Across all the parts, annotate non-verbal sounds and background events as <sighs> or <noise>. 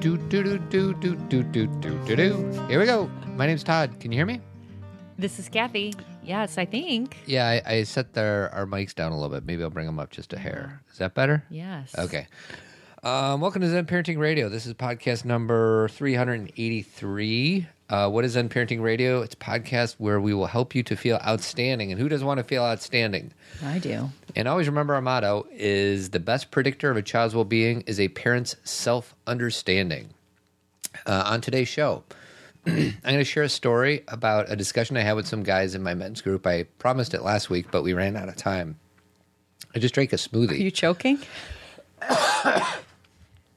do do do do do do do do do do. Here we go. My name's Todd. Can you hear me? This is Cathy. Yes, I think. Yeah, I, I set their our mics down a little bit. Maybe I'll bring them up just a hair. Is that better? Yes. Okay. Um, welcome to Zen Parenting Radio. This is podcast number 383. Uh, what is Zen Parenting Radio? It's a podcast where we will help you to feel outstanding. And who doesn't want to feel outstanding? I do. And always remember our motto is the best predictor of a child's well being is a parent's self understanding. Uh, on today's show, <clears throat> I'm going to share a story about a discussion I had with some guys in my men's group. I promised it last week, but we ran out of time. I just drank a smoothie. Are you choking? <coughs> <coughs>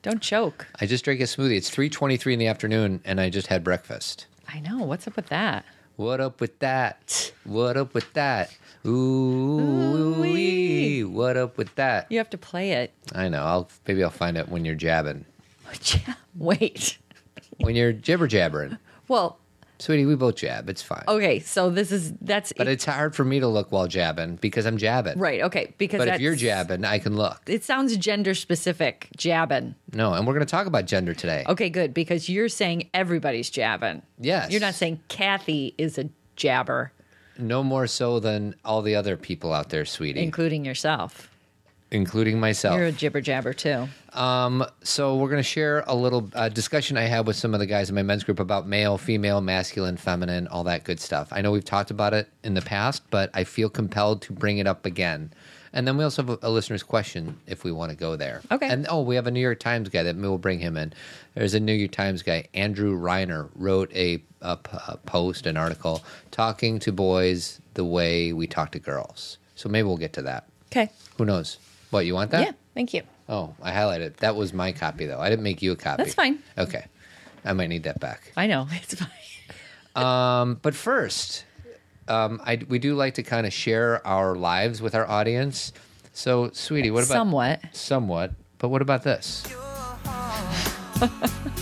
Don't choke. I just drank a smoothie. It's 3:23 in the afternoon and I just had breakfast. I know. What's up with that? What up with that? What up with that? Ooh, wee. What up with that? You have to play it. I know. I'll maybe I'll find it when you're jabbing. <laughs> Wait. When you're jibber jabbering. Well, Sweetie, we both jab. It's fine. okay. So this is that's But it's hard for me to look while jabbing because I'm jabbing. right. Okay, because But if that's, you're jabbing, I can look. it sounds gender specific. Jabbing. No, and we're going to talk about gender today. Okay, good because you're saying everybody's jabbing. Yes. You're not saying Cathy is a jabber, No more so than all the other people out there, sweetie, including yourself. Including myself. You're a jibber jabber too. Um, so we're going to share a little uh, discussion I had with some of the guys in my men's group about male, female, masculine, feminine, all that good stuff. I know we've talked about it in the past, but I feel compelled to bring it up again. And then we also have a, a listener's question if we want to go there. Okay. And oh, we have a New York Times guy that we'll bring him in. There's a New York Times guy, Andrew Reiner, wrote a post, an article, talking to boys the way we talk to girls. So maybe we'll get to that. Okay. Who knows? What you want that? Yeah. Thank you. Oh, I highlighted. That was my copy, though. I didn't make you a copy. That's fine. Okay. I might need that back. I know <laughs> it's fine. Um, but first, um, I, we do like to kind of share our lives with our audience. So, sweetie, what about Somewhat. Somewhat. But what about this? <laughs>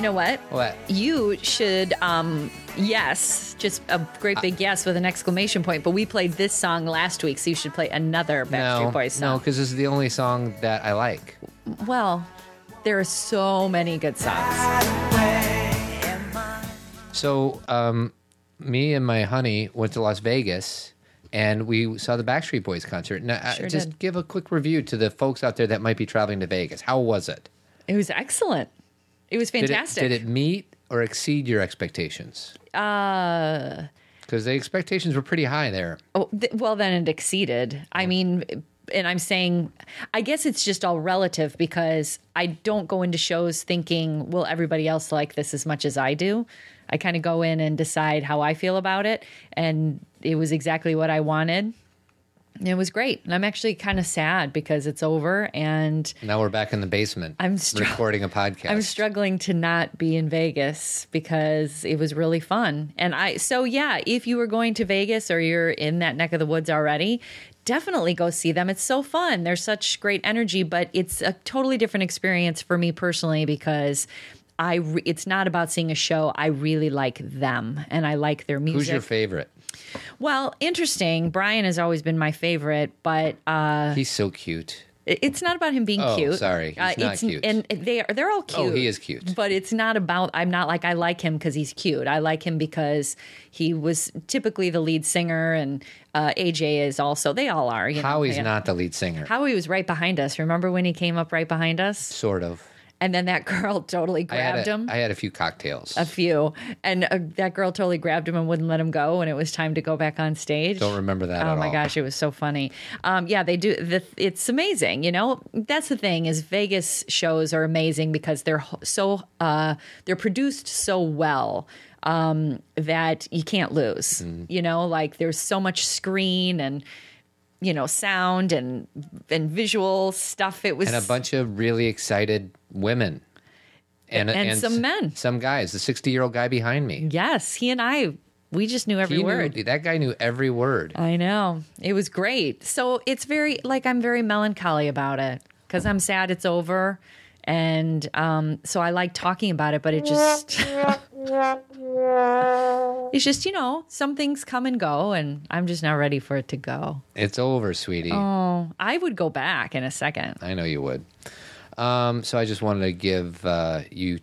You know what? What? You should, um, yes, just a great big yes with an exclamation point. But we played this song last week, so you should play another Backstreet no, Boys no, because this is the only song that I like. well, there are so many good songs. So, um, me and my honey went to Las Vegas and we saw the Backstreet Boys concert. Now, uh, Sure just did. give a quick review to the folks out there that might be traveling to Vegas. How was it? It was excellent. It was Did it, fantastic. did it meet or exceed your expectations? Uh, Because the expectations were pretty high there. oh, th- well, then it exceeded. I mean, and I'm saying, I guess it's just all relative because I don't go into shows thinking, will everybody else like this as much as I do? I kind of go in and decide how I feel about it. And it was exactly what I wanted. It was great. And I'm actually kind of sad because it's over and Now we're back in the basement. I'm str- recording a podcast. I'm struggling to not be in Vegas because it was really fun. And I, so yeah, if you were going to Vegas or you're in that neck of the woods already, definitely go see them. It's so fun. There's such great energy, but it's a totally different experience for me personally because. I re- it's not about seeing a show. I really like them and I like their music. Who's your favorite? Well, interesting. Brian has always been my favorite, but uh, He's so cute. It's not about him being Oh, cute. sorry. He's not it's, cute. And they are they're all cute. Oh, he is cute. But it's not about I'm not like I like him because he's cute. I like him because he was typically the lead singer and uh, AJ is also they all are. You Howie's yeah. not the lead singer. Howie was right behind us. Remember when he came up right behind us? sort of. And then that <laughs> girl totally grabbed a, him. I had a few cocktails. a few. And uh, that girl totally grabbed him and wouldn't let him go when it was time to go back on stage. Don't remember that Oh my all. gosh, it was so funny. Um, yeah, they do. The, it's amazing. You know, that's the thing is Vegas shows are amazing because they're so uh, they're produced so well um, that you can't lose. Mm-hmm. You know, like there's so much screen and you know sound and and visual stuff. It was and a bunch of really excited women. And, And some men. Some guys. The 60 year old guy behind me. yes, he and I. We just knew every He knew- word. that guy knew every word. I know. It was great. So it's very like I'm very melancholy about it because I'm sad it's over. And um, so I like talking about it, but it just it <laughs> <laughs> <laughs> It's just, you know, some things come and go, and I'm just not ready for it to go. It's over, sweetie. Oh, I would go back in a second. I know you would. Um, so I just wanted to give uh, you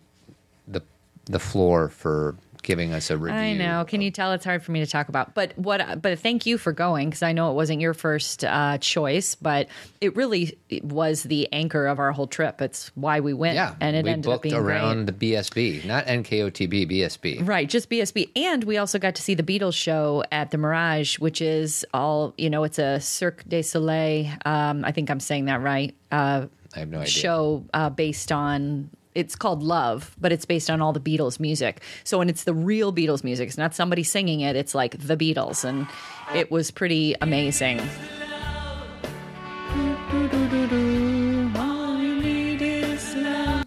the the floor for giving us a review. I know. Can you tell it's hard for me to talk about? But what? But thank you for going because I know it wasn't your first uh, choice, but it really was the anchor of our whole trip. It's why we went. Yeah, and it we ended up booked being around great. the BSB, not NKOTB, BSB. Right, just BSB. And we also got to see the Beatles show at the Mirage, which is all, you know, it's a Cirque du Soleil. Um, I think I'm saying that right. Uh, I have no idea. show uh, based on it's called Love, but it's based on all the Beatles music. So when it's the real Beatles music, it's not somebody singing it, it's like the Beatles and it was pretty amazing.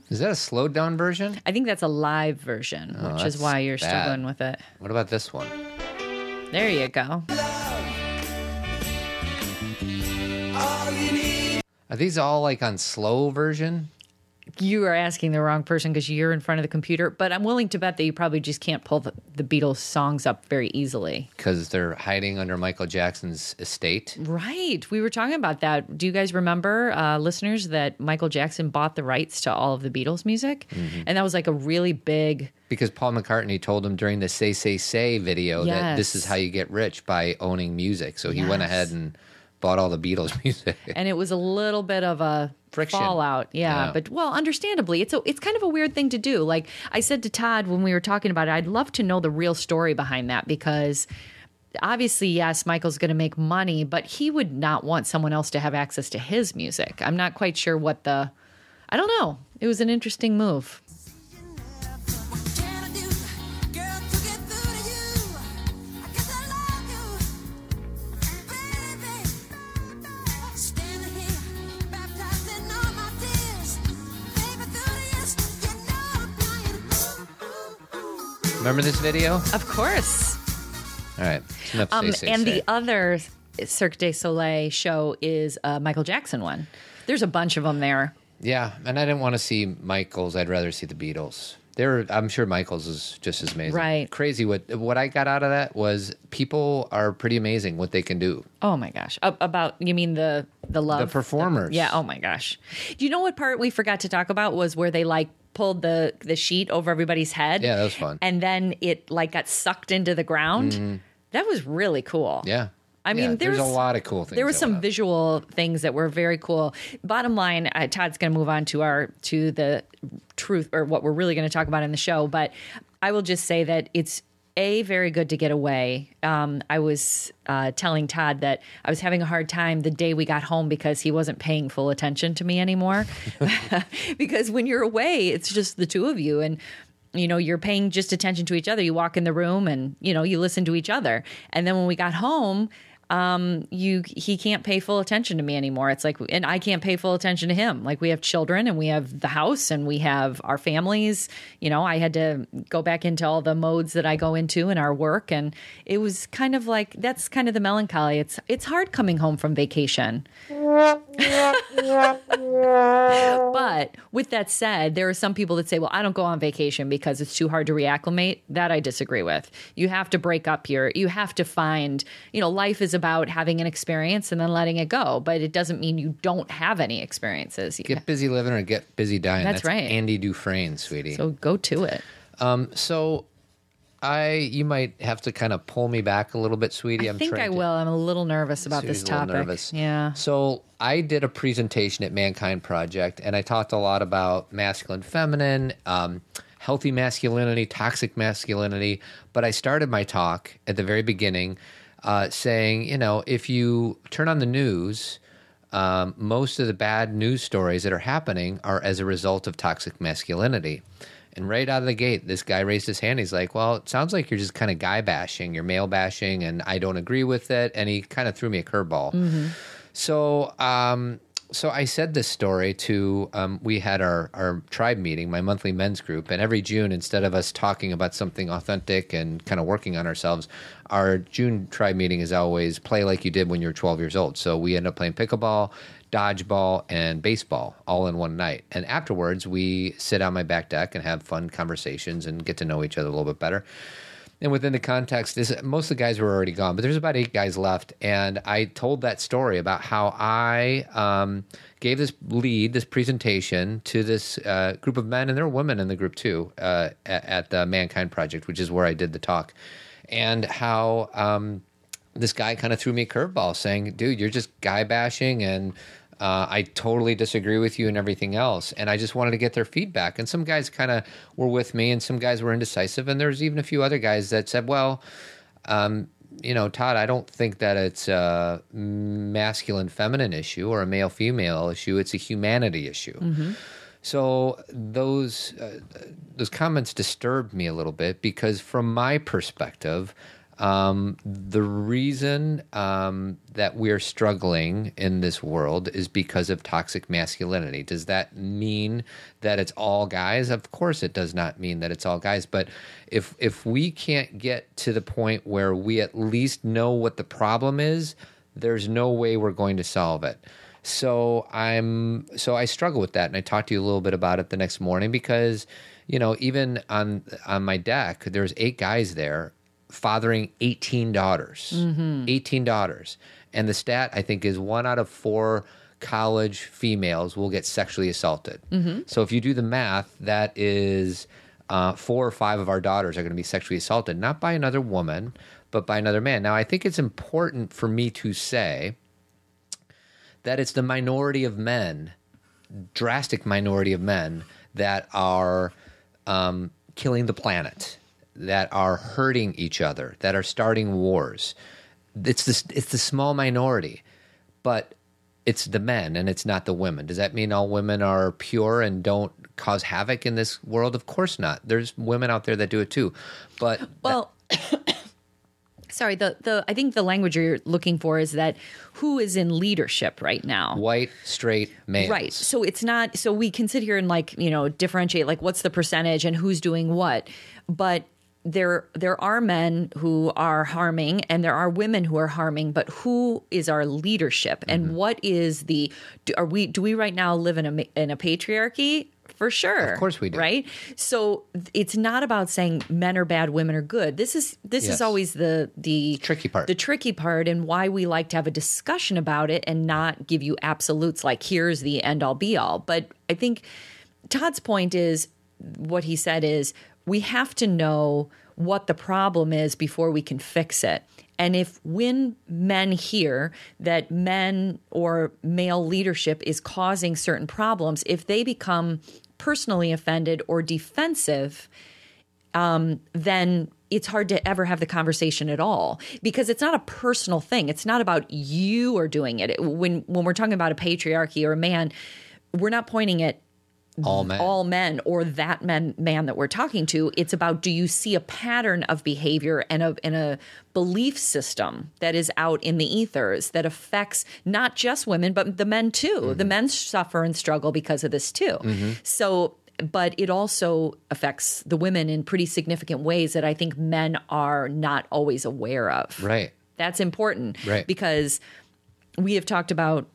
Is that a slowed down version? I think that's a live version, oh, which is why you're bad. struggling with it. What about this one? There you go. Are these all like on slow version? You are asking the wrong person because you're in front of the computer, but I'm willing to bet that you probably just can't pull the, the Beatles songs up very easily. Because they're hiding under Michael Jackson's estate. Right. We were talking about that. Do you guys remember, uh, listeners, that Michael Jackson bought the rights to all of the Beatles music? Mm-hmm. And that was like a really big. Because Paul McCartney told him during the Say Say Say video that this is how you get rich by owning music. So he went ahead and bought all the Beatles <laughs> music. And it was a little bit of a Friction. fallout. Yeah, Yeah. But, well, understandably, it's, a, it's kind of a weird thing to do. Like I said to Todd when we were talking about it, I'd love to know the real story behind that because. Obviously, yes, Michael's going to make money, but he would not want someone else to have access to his music. I'm not quite sure what the. I don't know. It was an interesting move. Remember this video? Of course. All right. enough Um, Say Say and Say. the other Cirque du Soleil show is a Michael Jackson one. There's a bunch of them there. Yeah, and I didn't want to see Michaels. I'd rather see the Beatles. They're, I'm sure Michaels is just as amazing. Right. Crazy. What what I got out of that was people are pretty amazing what they can do. Oh my gosh! About you mean the the love The performers. yeah. Oh my gosh! Do you know what part we forgot to talk about was where they like pulled the the sheet over everybody's head? Yeah, that was fun. And then it like got sucked into the ground. That was really cool. Mm-hmm. Yeah. I mean, Yeah, there's a lot of cool things. There were some visual things that were very cool. Bottom line, uh, Todd's going to move on to our to the truth or what we're really going to talk about in the show. But I will just say that it's a very good to get away. Um, I was uh, telling Todd that I was having a hard time the day we got home because he wasn't paying full attention to me anymore. <laughs> because when you're away, it's just the two of you and you know you're paying just attention to each other you walk in the room and you know you listen to each other and then when we got home um you he can't pay full attention to me anymore. It's like and i can't pay full attention to him. Like we have children and we have the house and we have our families. You know i had to go back into all the modes that i go into in our work. And it was kind of like that's kind of the melancholy. It's it's hard coming home from vacation. <laughs> But with that said, there are some people that say, well, I don't go on vacation because it's too hard to reacclimate. That I disagree with. You have to break up your, you have to find, you know, life is about having an experience and then letting it go, but it doesn't mean you don't have any experiences. Get busy living or get busy dying. That's right. Andy Dufresne, sweetie. so go to it. So I you might have to kind of pull me back a little bit, sweetie. I I'm think I to- will. I'm a little nervous about this Susie's a little topic. nervous. Yeah. So I did a presentation at Mankind Project, and I talked a lot about masculine, feminine, um, healthy masculinity, toxic masculinity. But I started my talk at the very beginning uh, saying, you know, if you turn on the news. Um, most of the bad news stories that are happening are as a result of toxic masculinity. And right out of the gate, this guy raised his hand. He's like, Well, it sounds like you're just kind of guy bashing, you're male bashing, and I don't agree with it. And he kind of threw me a curveball. So, um, so I said this story to. Um, we had our our tribe meeting, my monthly men's group, and every June, instead of us talking about something authentic and kind of working on ourselves, our June tribe meeting is always play like you did when you were 12 years old. So we end up playing pickleball, dodgeball, and baseball all in one night. And afterwards, we sit on my back deck and have fun conversations and get to know each other a little bit better. And within the context is most of the guys were already gone, but there's about eight guys left, and I told that story about how I um, gave this lead, this presentation to this uh, group of men, and there were women in the group too, uh, at, at the Mankind Project, which is where I did the talk, and how. Um, this guy kind of threw me a curveball saying, dude, you're just guy bashing and uh, I totally disagree with you and everything else. And I just wanted to get their feedback. And some guys kind of were with me and some guys were indecisive. And there's even a few other guys that said, well, um, you know, Todd, I don't think that it's a masculine feminine issue or a male female issue. It's a humanity issue. So those uh, those comments disturbed me a little bit because, from my perspective, um, the reason um, that we're struggling in this world is because of toxic masculinity. Does that mean that it's all guys? Of course, it does not mean that it's all guys. But if if we can't get to the point where we at least know what the problem is, there's no way we're going to solve it. So I'm so I struggle with that, and I talked to you a little bit about it the next morning because you know even on on my deck there's eight guys there fathering 18 daughters. 18 daughters. And the stat i think is one out of four college females will get sexually assaulted. So if you do the math that is uh, four or five of our daughters are going to be sexually assaulted not by another woman but by another man. Now i think it's important for me to say that it's the minority of men, drastic minority of men, that are um, killing the planet, that are hurting each other, that are starting wars. It's this. It's the small minority, but it's the men and it's not the women. Does that mean all women are pure and don't cause havoc in this world? Of course not. There's women out there that do it too, but Well, <coughs> sorry. The the I think the language you're looking for is that who is in leadership right now. white straight males, Right. So it's not so we can sit here and like, you know, differentiate like what's the percentage and who's doing what. But there there are men who are harming and there are women who are harming, but who is our leadership and mm-hmm. what is the do, are we do we right now live in a in a patriarchy? For sure. Of course we do. Right? So it's not about saying men are bad, women are good. This is this Yes. is always the the Tricky part. The tricky part and why we like to have a discussion about it and not give you absolutes like here's the end all be all. But I think Todd's point is what he said is we have to know what the problem is before we can fix it. And if when men hear that men or male leadership is causing certain problems, if they become personally offended or defensive, um, then it's hard to ever have the conversation at all because it's not a personal thing. It's not about you are doing it. When when we're talking about a patriarchy or a man, we're not pointing at all mm-hmm. men. all men or that man man that we're talking to. It's about do you see a pattern of behavior and a and a belief system that is out in the ethers that affects not just women but the men too. The mm-hmm. men suffer and struggle because of this too. Mm-hmm. So but it also affects the women in pretty significant ways that I think men are not always aware of. right. That's important Right. because we have talked about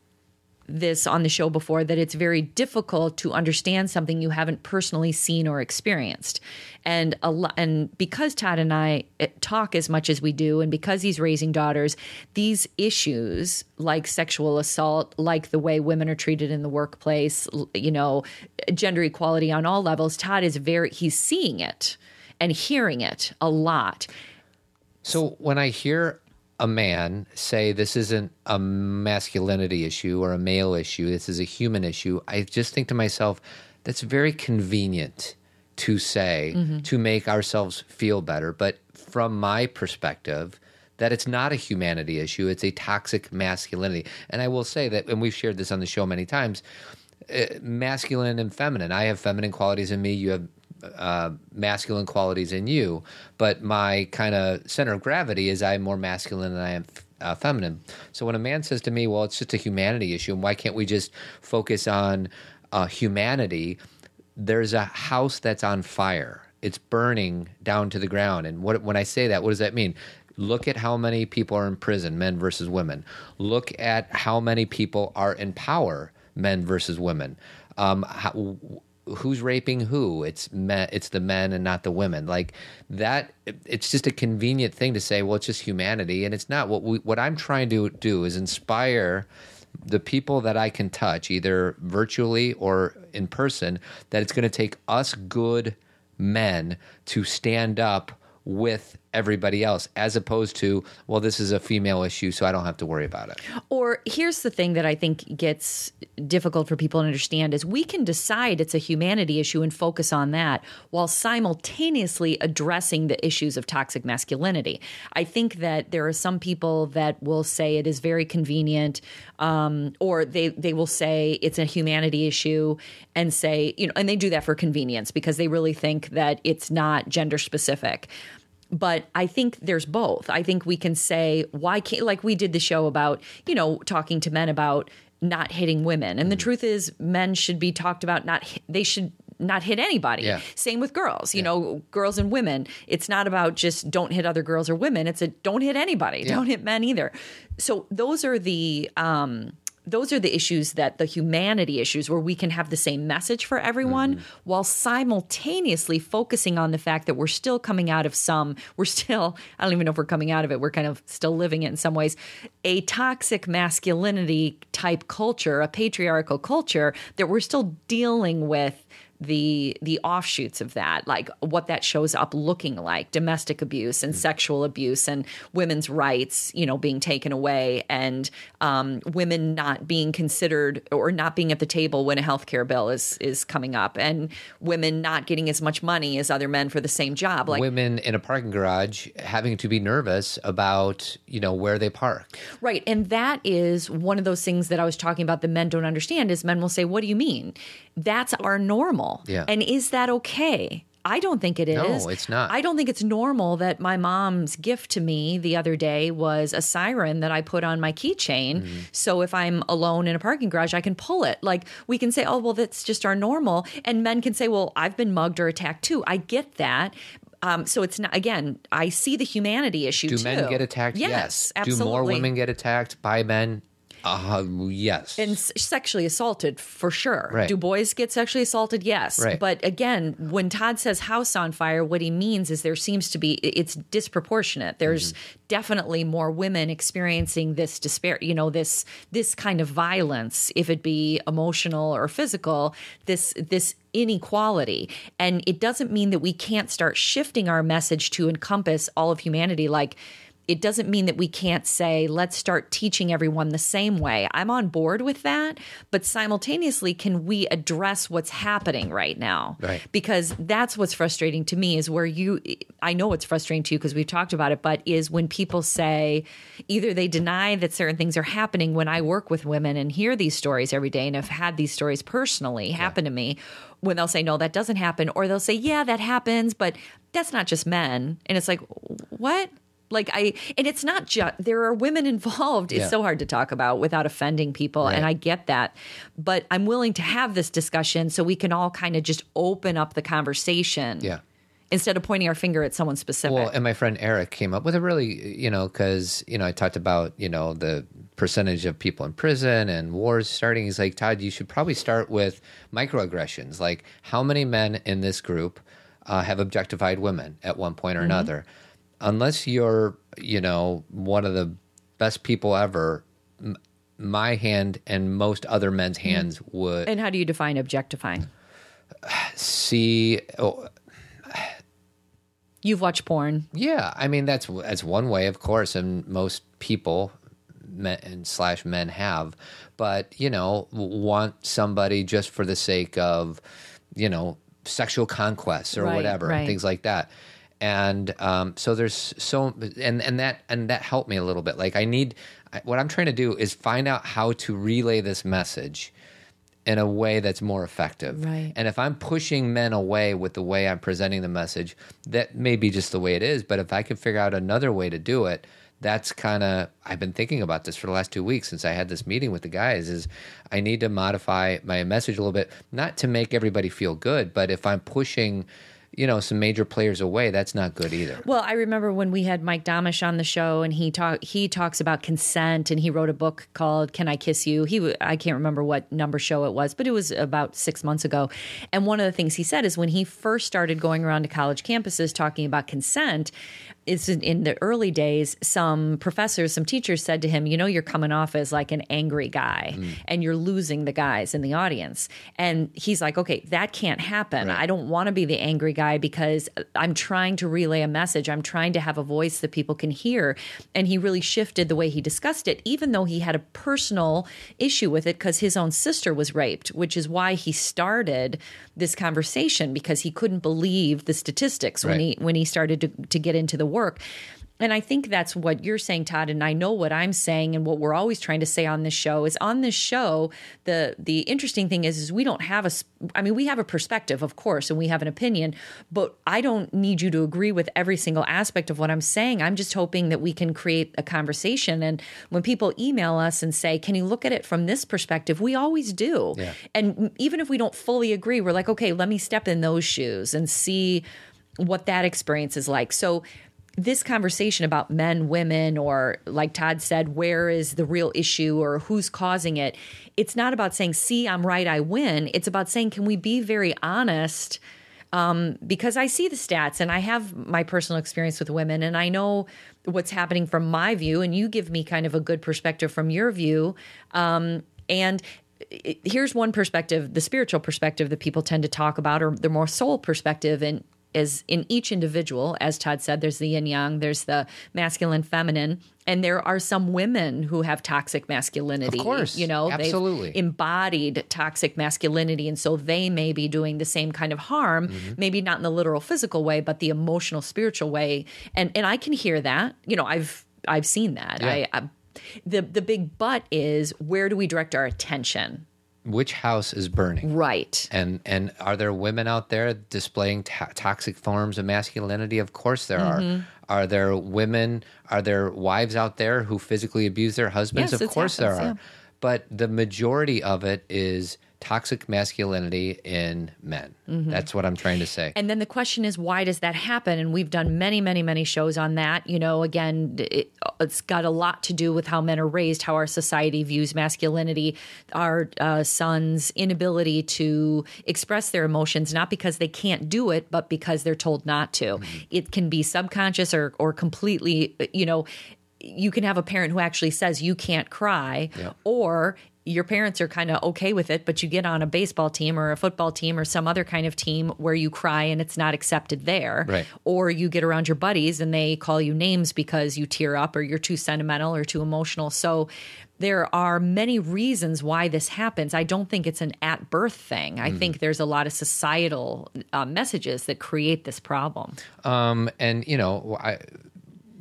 this on the show before that it's very difficult to understand something you haven't personally seen or experienced. And a lo- and because Todd and I eh, talk as much as we do and because he's raising daughters, these issues like sexual assault, like the way women are treated in the workplace, you know, gender equality on all levels, Todd is very he's seeing it and hearing it a lot. So when I hear a man say this isn't a masculinity issue or a male issue, this is a human issue, I just think to myself, that's very convenient to say to make ourselves feel better. But from my perspective, that it's not a humanity issue, it's a toxic masculinity. And I will say that, and we've shared this on the show many times, uh, masculine and feminine. I have feminine qualities in me. You have uh, masculine qualities in you. But my kind of center of gravity is I'm more masculine than I am uh, feminine. So when a man says to me, "Well, it's just a humanity issue, and why can't we just focus on uh, humanity?" There's a house that's on fire. It's burning down to the ground. And what when I say that, what does that mean? Look at how many people are in prison, men versus women. Look at how many people are in power, men versus women. Um, how, who's raping who? It's men it's the men and not the women. Like that it's just a convenient thing to say well it's just humanity and it's not. What we, what i'm trying to do is inspire the people that i can touch either virtually or in person that it's going to take us good men to stand up with everybody else as opposed to well this is a female issue so i don't have to worry about it Or here's the thing that I think gets difficult for people to understand is we can decide it's a humanity issue and focus on that while simultaneously addressing the issues of toxic masculinity. I think that there are some people that will say it is very convenient, um, or they they will say it's a humanity issue and say you know, and they do that for convenience because they really think that it's not gender specific but I think there's both. I think we can say why can't like we did the show about you know talking to men about not hitting women, and the truth is men should be talked about not they should not hit anybody. Yeah. Same with girls. You know, girls and women. It's not about just don't hit other girls or women. It's a don't hit anybody. Yeah. Don't hit men either. So those are the um those are the issues that the humanity issues where we can have the same message for everyone mm-hmm. while simultaneously focusing on the fact that we're still coming out of some we're still I don't even know if we're coming out of it we're kind of still living it in some ways a toxic masculinity type culture a patriarchal culture that we're still dealing with the the offshoots of that like what that shows up looking like domestic abuse and sexual abuse and women's rights you know being taken away and um, women not being considered or not being at the table when a healthcare bill is is coming up and women not getting as much money as other men for the same job like women in a parking garage having to be nervous about you know where they park Right. And that is one of those things that I was talking about the men don't understand is men will say, What do you mean? That's our normal. Yeah. And is that okay? I don't think it is. No, it's not. I don't think it's normal that my mom's gift to me the other day was a siren that I put on my keychain. Mm-hmm. So if I'm alone in a parking garage, I can pull it. Like we can say, oh, well, that's just our normal. And men can say, well, I've been mugged or attacked too. I get that. Um, so it's not, again, I see the humanity issue do too. men get attacked Yes, do absolutely. Do more women get attacked by men uh, yes and s- sexually assaulted for sure. Right. Do boys get sexually assaulted? Yes. Right. But again, when Todd says house on fire, what he means is there seems to be it's disproportionate. There's Mm-hmm. definitely more women experiencing this despair, you know, this this kind of violence, if it be emotional or physical, this this inequality. And it doesn't mean that we can't start shifting our message to encompass all of humanity like it doesn't mean that we can't say, let's start teaching everyone the same way. I'm on board with that. But simultaneously, can we address what's happening right now? Right. Because that's what's frustrating to me is where you, I know it's frustrating to you because we've talked about it, but is when people say either they deny that certain things are happening when I work with women and hear these stories every day and have had these stories personally happen to me. When they'll say, no, that doesn't happen. Or they'll say, yeah, that happens, but that's not just men. And it's like, what? Like I, and it's not just there are women involved. It's Yeah. so hard to talk about without offending people, and I get that. But I'm willing to have this discussion so we can all kind of just open up the conversation. Yeah. Instead of pointing our finger at someone specific. Well, and my friend Eric came up with a really, you know, because you know I talked about you know the percentage of people in prison and wars starting. He's like, Todd, you should probably start with microaggressions. Like, how many men in this group uh, have objectified women at one point or Mm-hmm. another? Unless you're, you know, one of the best people ever, m- my hand and most other men's mm-hmm. hands would and how do you define objectifying? <sighs> see. Oh, <sighs> You've watched porn. Yeah, I mean that's that's one way, of course, and most people men and slash men have, but you know, want somebody just for the sake of, you know, sexual conquests or Right, whatever, right. and things like that. And um, so there's so and and that and that helped me a little bit. Like I need what I'm trying to do is find out how to relay this message in a way that's more effective. Right. And if I'm pushing men away with the way I'm presenting the message, that may be just the way it is. But if I can figure out another way to do it, that's kind of I've been thinking about this for the last two weeks since I had this meeting with the guys. Is I need to modify my message a little bit, not to make everybody feel good, but if I'm pushing, you know some major players away, that's not good either. Well, I remember when we had Mike Domitrz on the show, and he talk he talks about consent, and he wrote a book called "Can I Kiss You." He I can't remember what number show it was, but it was about six months ago. And one of the things he said is when he first started going around to college campuses talking about consent, is in, the early days, some professors, some teachers said to him, "You know, you're coming off as like an angry guy, mm. and you're losing the guys in the audience." And he's like, "Okay, that can't happen. Right. I don't want to be the angry guy because I'm trying to relay a message. I'm trying to have a voice that people can hear." And he really shifted the way he discussed it, even though he had a personal issue with it because his own sister was raped, which is why he started this conversation because he couldn't believe the statistics when he when he started to, to get into the work. And I think that's what you're saying, Todd, and I know what I'm saying, and what we're always trying to say on this show is on this show. the The interesting thing is, is we don't have a I mean, we have a perspective, of course, and we have an opinion, but I don't need you to agree with every single aspect of what I'm saying. I'm just hoping that we can create a conversation. And when people email us and say, "Can you look at it from this perspective?" We always do. Yeah. And even if we don't fully agree, we're like, okay, let me step in those shoes and see what that experience is like. So this conversation about men, women, or like Todd said, where is the real issue or who's causing it? It's not about saying, see, I'm right, I win. It's about saying, can we be very honest? Um, because I see the stats and I have my personal experience with women and I know what's happening from my view, and you give me kind of a good perspective from your view. Um, and here's one perspective the spiritual perspective that people tend to talk about, or the more soul perspective. And is in each individual, as Todd said, there's the yin yang, there's the masculine, feminine, and there are some women who have toxic masculinity. Of course. you know, Absolutely. embodied toxic masculinity, and so they may be doing the same kind of harm, Mm-hmm. maybe not in the literal physical way, but the emotional, spiritual way. And and I can hear that. You know, I've I've seen that. Yeah. I, I the the big but is where do we direct our attention? Which house is burning? Right. And and are there women out there displaying to- toxic forms of masculinity? Of course there Mm-hmm. are. Are there women? Are there wives out there who physically abuse their husbands? Yes, of course happens, there are. yeah. But the majority of it is toxic masculinity in men. Mm-hmm. That's what I'm trying to say. And then the question is, why does that happen? And we've done many, many, many shows on that. You know, again, it, it's got a lot to do with how men are raised, how our society views masculinity, our uh, sons' inability to express their emotions, not because they can't do it, but because they're told not to. It can be subconscious or, or completely, you know, you can have a parent who actually says you can't cry, or your parents are kind of okay with it, but you get on a baseball team or a football team or some other kind of team where you cry and it's not accepted there. Right. Or you get around your buddies and they call you names because you tear up or you're too sentimental or too emotional. So there are many reasons why this happens. I don't think it's an at birth thing. I think there's a lot of societal uh, messages that create this problem. Um, and you know, I,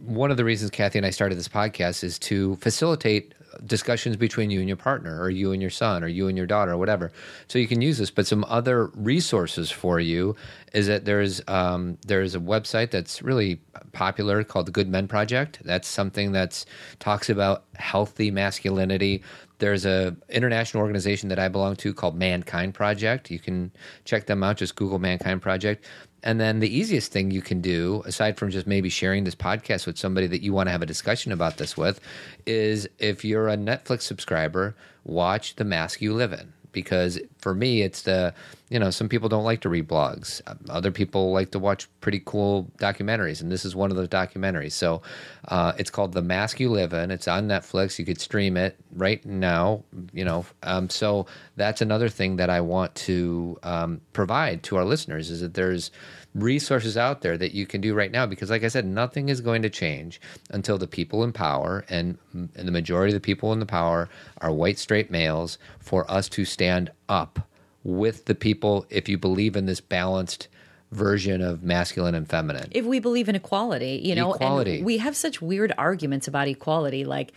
one of the reasons Cathy and I started this podcast is to facilitate discussions between you and your partner, or you and your son, or you and your daughter, or whatever. So you can use this. But some other resources for you is that there's um, there's a website that's really popular called the Good Men Project. That's something that's talks about healthy masculinity. There's a international organization that I belong to called Mankind Project. You can check them out. Just Google Mankind Project. And then the easiest thing you can do, aside from just maybe sharing this podcast with somebody that you want to have a discussion about this with, is if you're a Netflix subscriber, watch The Mask You Live In. Because for me, it's the, you know, some people don't like to read blogs. Other people like to watch pretty cool documentaries. And this is one of those documentaries. So uh, it's called The Mask You Live In. It's on Netflix. You could stream it right now, you know. Um, so that's another thing that I want to um, provide to our listeners is that there's resources out there that you can do right now because like i said nothing is going to change until the people in power and, and the majority of the people in the power are white straight males for us to stand up with the people if you believe in this balanced version of masculine and feminine if we believe in equality, you know, Equality. and we have such weird arguments about equality. Like,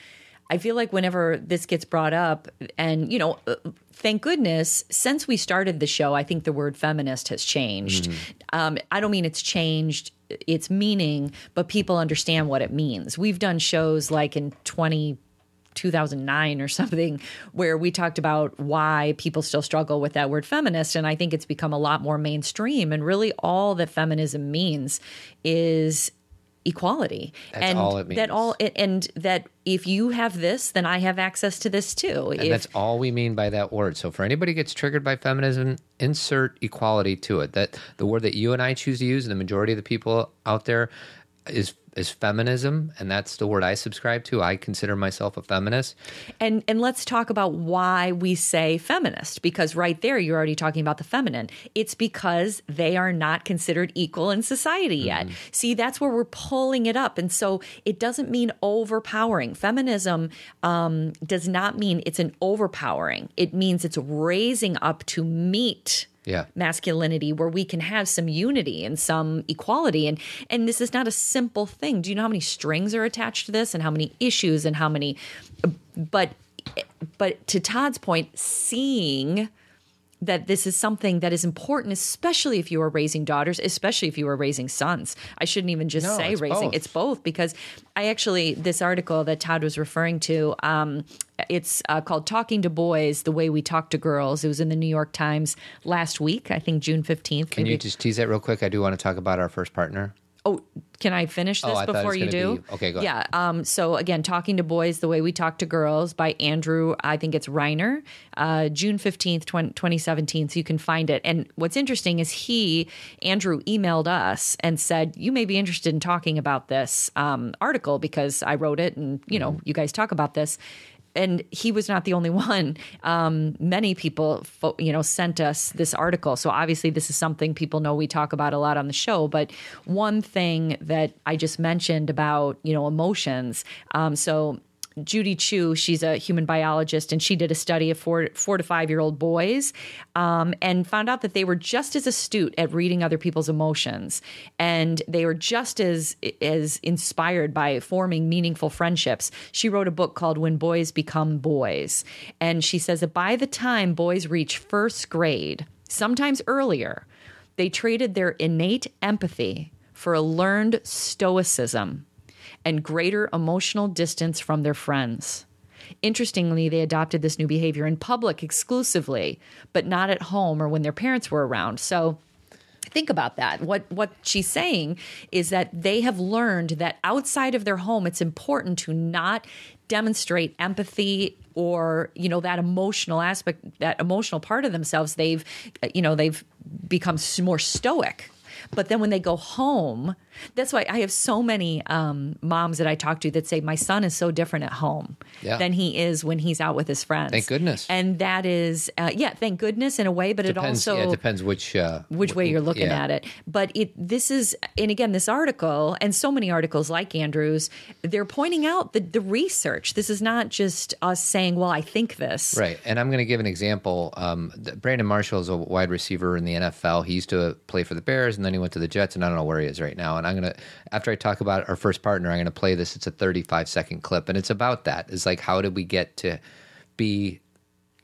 I feel like whenever this gets brought up, and you know, uh, thank goodness, since we started the show, I think the word feminist has changed. Um, I don't mean it's changed its meaning, but people understand what it means. We've done shows like in twenty. 2009 or something where we talked about why people still struggle with that word feminist and i think it's become a lot more mainstream and really all that feminism means is equality That's and all it that all and that if you have this then i have access to this too And If- that's all we mean by that word. So for anybody who gets triggered by feminism, insert equality to it. That the word that you and I choose to use, and the majority of the people out there, is is feminism, and that's the word I subscribe to. I consider myself a feminist. And and let's talk about why we say feminist because right there you're already talking about the feminine. It's because they are not considered equal in society yet. See, that's where we're pulling it up, and so it doesn't mean overpowering. Feminism um, does not mean it's an overpowering. It means it's raising up to meet Yeah. masculinity where we can have some unity and some equality and and this is not a simple thing do you know how many strings are attached to this and how many issues and how many but but to Todd's point seeing that this is something that is important especially if you are raising daughters especially if you are raising sons i shouldn't even just No, say it's raising both. it's both because i actually this article that todd was referring to um, it's uh, called talking to boys the way we talk to girls it was in the new york times last week i think june 15th Can you just tease that real quick? I do want to talk about our first partner. Oh, can I finish this Oh, I before you do? be- okay, go ahead. Yeah. Um, so again, talking to boys the way we talk to girls by Andrew. I think it's Reiner, uh, June fifteenth, twenty seventeen. So you can find it. And what's interesting is he, Andrew, emailed us and said you may be interested in talking about this um, article because I wrote it, and you know Mm-hmm. you guys talk about this. And he was not the only <laughs> one. Um, many people, fo- you know, sent us this article. So obviously, this is something people know we talk about a lot on the show. But one thing that I just mentioned about, you know, emotions. Um, so Judy Chu, she's a human biologist, and she did a study of four, four to five year old boys um, and found out that they were just as astute at reading other people's emotions, and they were just as as inspired by forming meaningful friendships. She wrote a book called "When Boys Become Boys," and she says that by the time boys reach first grade, sometimes earlier, they traded their innate empathy for a learned stoicism and greater emotional distance from their friends. Interestingly, they adopted this new behavior in public exclusively, but not at home or when their parents were around. So think about that. What what she's saying is that they have learned that outside of their home it's important to not demonstrate empathy or you know that emotional aspect that emotional part of themselves they've you know they've become more stoic but then when they go home that's why i have so many um, moms that i talk to that say my son is so different at home Yeah. than he is when he's out with his friends Thank goodness. and that is uh, yeah thank goodness in a way but Depends, it also yeah, it depends which uh, which way you're looking yeah. at it. But it this is and again this article and so many articles like Andrews, they're pointing out the the research. This is not just us saying, "Well, I think this." Right. And I'm going to give an example. Um, Brandon Marshall is a wide receiver in the NFL. He used to play for the Bears and then he went to the Jets, and I don't know where he is right now. And I'm going to, after I talk about our first partner, I'm going to play this. It's a 35 second clip, and it's about that. It's like, how did we get to be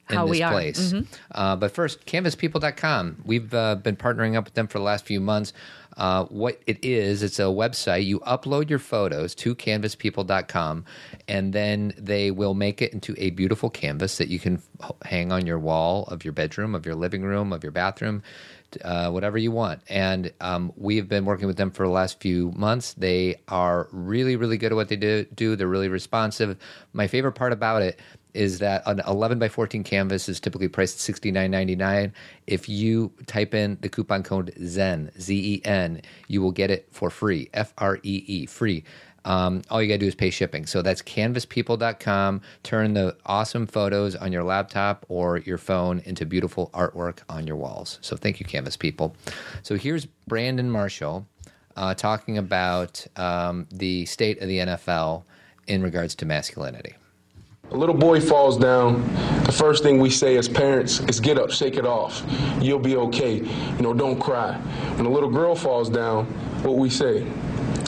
in How this place? Uh, but first, canvaspeople.com. We've uh, been partnering up with them for the last few months. Uh, what it is, it's a website. You upload your photos to canvaspeople.com, and then they will make it into a beautiful canvas that you can h- hang on your wall of your bedroom, of your living room, of your bathroom, uh, whatever you want. And um, we've been working with them for the last few months. They are really, really good at what they do. do. They're really responsive. My favorite part about it is that an 11 by 14 canvas is typically priced at $69.99. If you type in the coupon code ZEN, Z E N, you will get it for free, F R E E, free. Um, all you got to do is pay shipping. So that's canvaspeople.com. Turn the awesome photos on your laptop or your phone into beautiful artwork on your walls. So thank you, Canvas People. So here's Brandon Marshall uh, talking about um, the state of the NFL in regards to masculinity. A little boy falls down. The first thing we say as parents is get up, shake it off. You'll be okay. You know, don't cry. When a little girl falls down, what we say?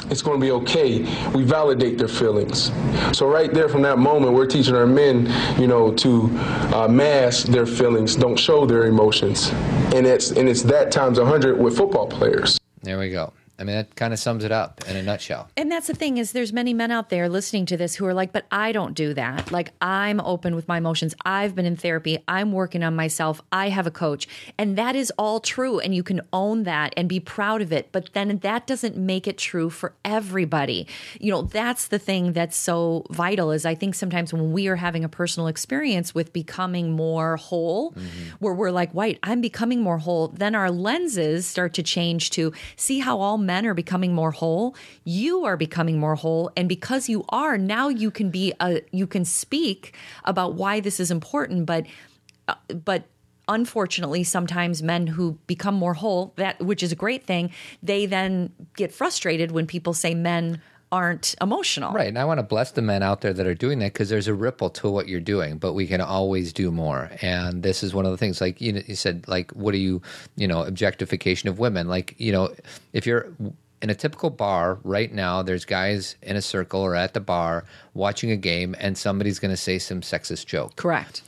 It's going to be okay. We validate their feelings. So right there, from that moment, we're teaching our men, you know, to uh, mask their feelings, don't show their emotions, and it's and it's that times a hundred with football players. There we go. I mean, that kind of sums it up in a nutshell. And that's the thing is there's many men out there listening to this who are like, but I don't do that. Like I'm open with my emotions. I've been in therapy. I'm working on myself. I have a coach. And that is all true. And you can own that and be proud of it. But then that doesn't make it true for everybody. You know, that's the thing that's so vital is I think sometimes when we are having a personal experience with becoming more whole, mm-hmm. where we're like, wait, I'm becoming more whole, then our lenses start to change to see how all men are becoming more whole. You are becoming more whole. And because you are, now you can be a you can speak about why this is important, but uh, but unfortunately sometimes men who become more whole that which is a great thing they then get frustrated when people say men aren't emotional Right. And I want to bless the men out there that are doing that because there's a ripple to what you're doing, but we can always do more. And this is one of the things, like you, know, you said, like, what do you, you know, objectification of women? Like, you know, if you're in a typical bar right now, there's guys in a circle or at the bar watching a game and somebody's going to say some sexist joke. correct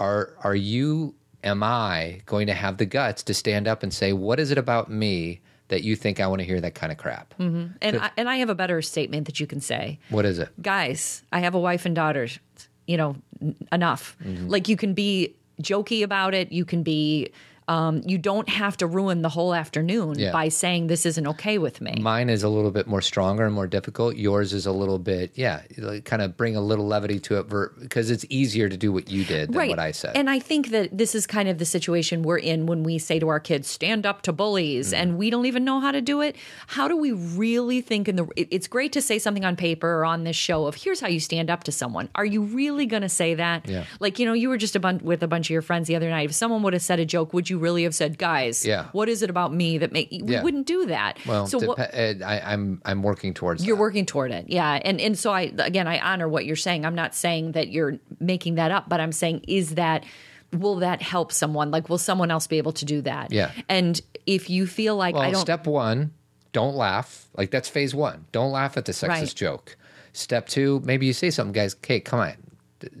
Are, are you, am I going to have the guts to stand up and say, what is it about me that you think I want to hear that kind of crap? and I, and I have a better statement that you can say What is it? guys, I have a wife and daughters, you know, n- enough. Mm-hmm. Like you can be jokey about it. You can be, um, you don't have to ruin the whole afternoon Yeah. by saying this isn't okay with me. Mine is a little bit more stronger and more difficult. Yours is a little bit, yeah, like kind of bring a little levity to it because it's easier to do what you did than what I said. And I think that this is kind of the situation we're in when we say to our kids, stand up to bullies, Mm. and we don't even know how to do it. How do we really think in the it- it's great to say something on paper or on this show of here's how you stand up to someone. Are you really going to say that? Yeah. Like, you know, you were just a bun- with a bunch of your friends the other night. If someone would have said a joke, would you really have said, "Guys, Yeah. what is it about me that make we Yeah. wouldn't do that?" well, so what depe- uh, I, I'm I'm working towards. you're that. working toward it yeah and and so i again i honor what you're saying i'm not saying that you're making that up but i'm saying is that will that help someone like will someone else be able to do that Yeah. and if you feel like i don't step one, don't laugh. Like that's phase one. Don't laugh at the sexist Right. joke. Step two, maybe you say something, guys. Okay, come on.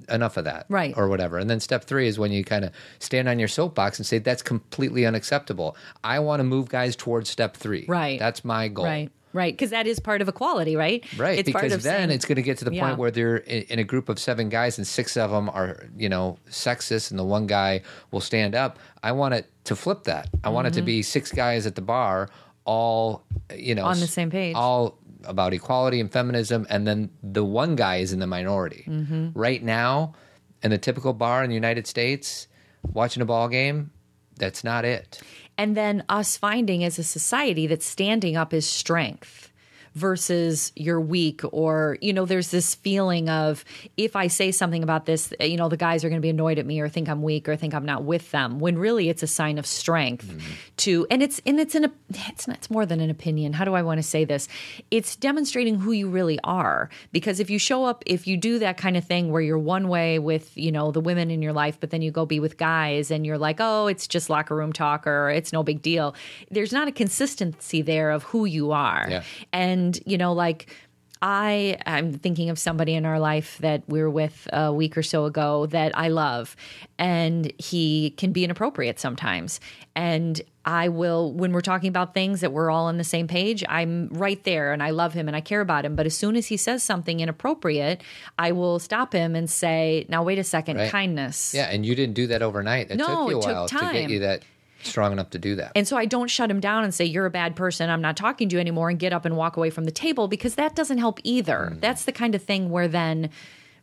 Enough of that, Right. Or whatever. And then step three is when you kind of stand on your soapbox and say that's completely unacceptable. I want to move guys towards step three. Right. That's my goal. right right because that is part of equality right Right, it's part because then saying- it's going to get to the Yeah. point where they're in, in a group of seven guys and six of them are, you know, sexist, and the one guy will stand up. I want it to flip that. I want it to be six guys at the bar, all, you know, Mm-hmm. On the same page. all about equality and feminism, and then the one guy is in the minority. Mm-hmm. Right now, in the typical bar in the United States, watching a ball game, that's not it. and then us finding as a society that standing up is strength versus you're weak or you know there's this feeling of if i say something about this you know the guys are going to be annoyed at me or think i'm weak or think i'm not with them when really it's a sign of strength mm-hmm. to and it's and it's an it's not it's more than an opinion. How do i want to say this? It's demonstrating who you really are because if you show up if you do that kind of thing where you're one way with you know the women in your life but then you go be with guys and you're like oh it's just locker room talk or it's no big deal there's not a consistency there of who you are. Yeah. and you know like I I'm thinking of somebody in our life that we were with a week or so ago that I love. And he can be inappropriate sometimes. And I will when we're talking about things that we're all on the same page I'm right there and I love him and I care about him. But as soon as he says something inappropriate I will stop him and say now wait a second Right. kindness. Yeah, and you didn't do that overnight. It No, took you a it took while to get you that strong enough to do that. And so I don't shut him down and say, You're a bad person. I'm not talking to you anymore and get up and walk away from the table because that doesn't help either. Mm. That's the kind of thing where then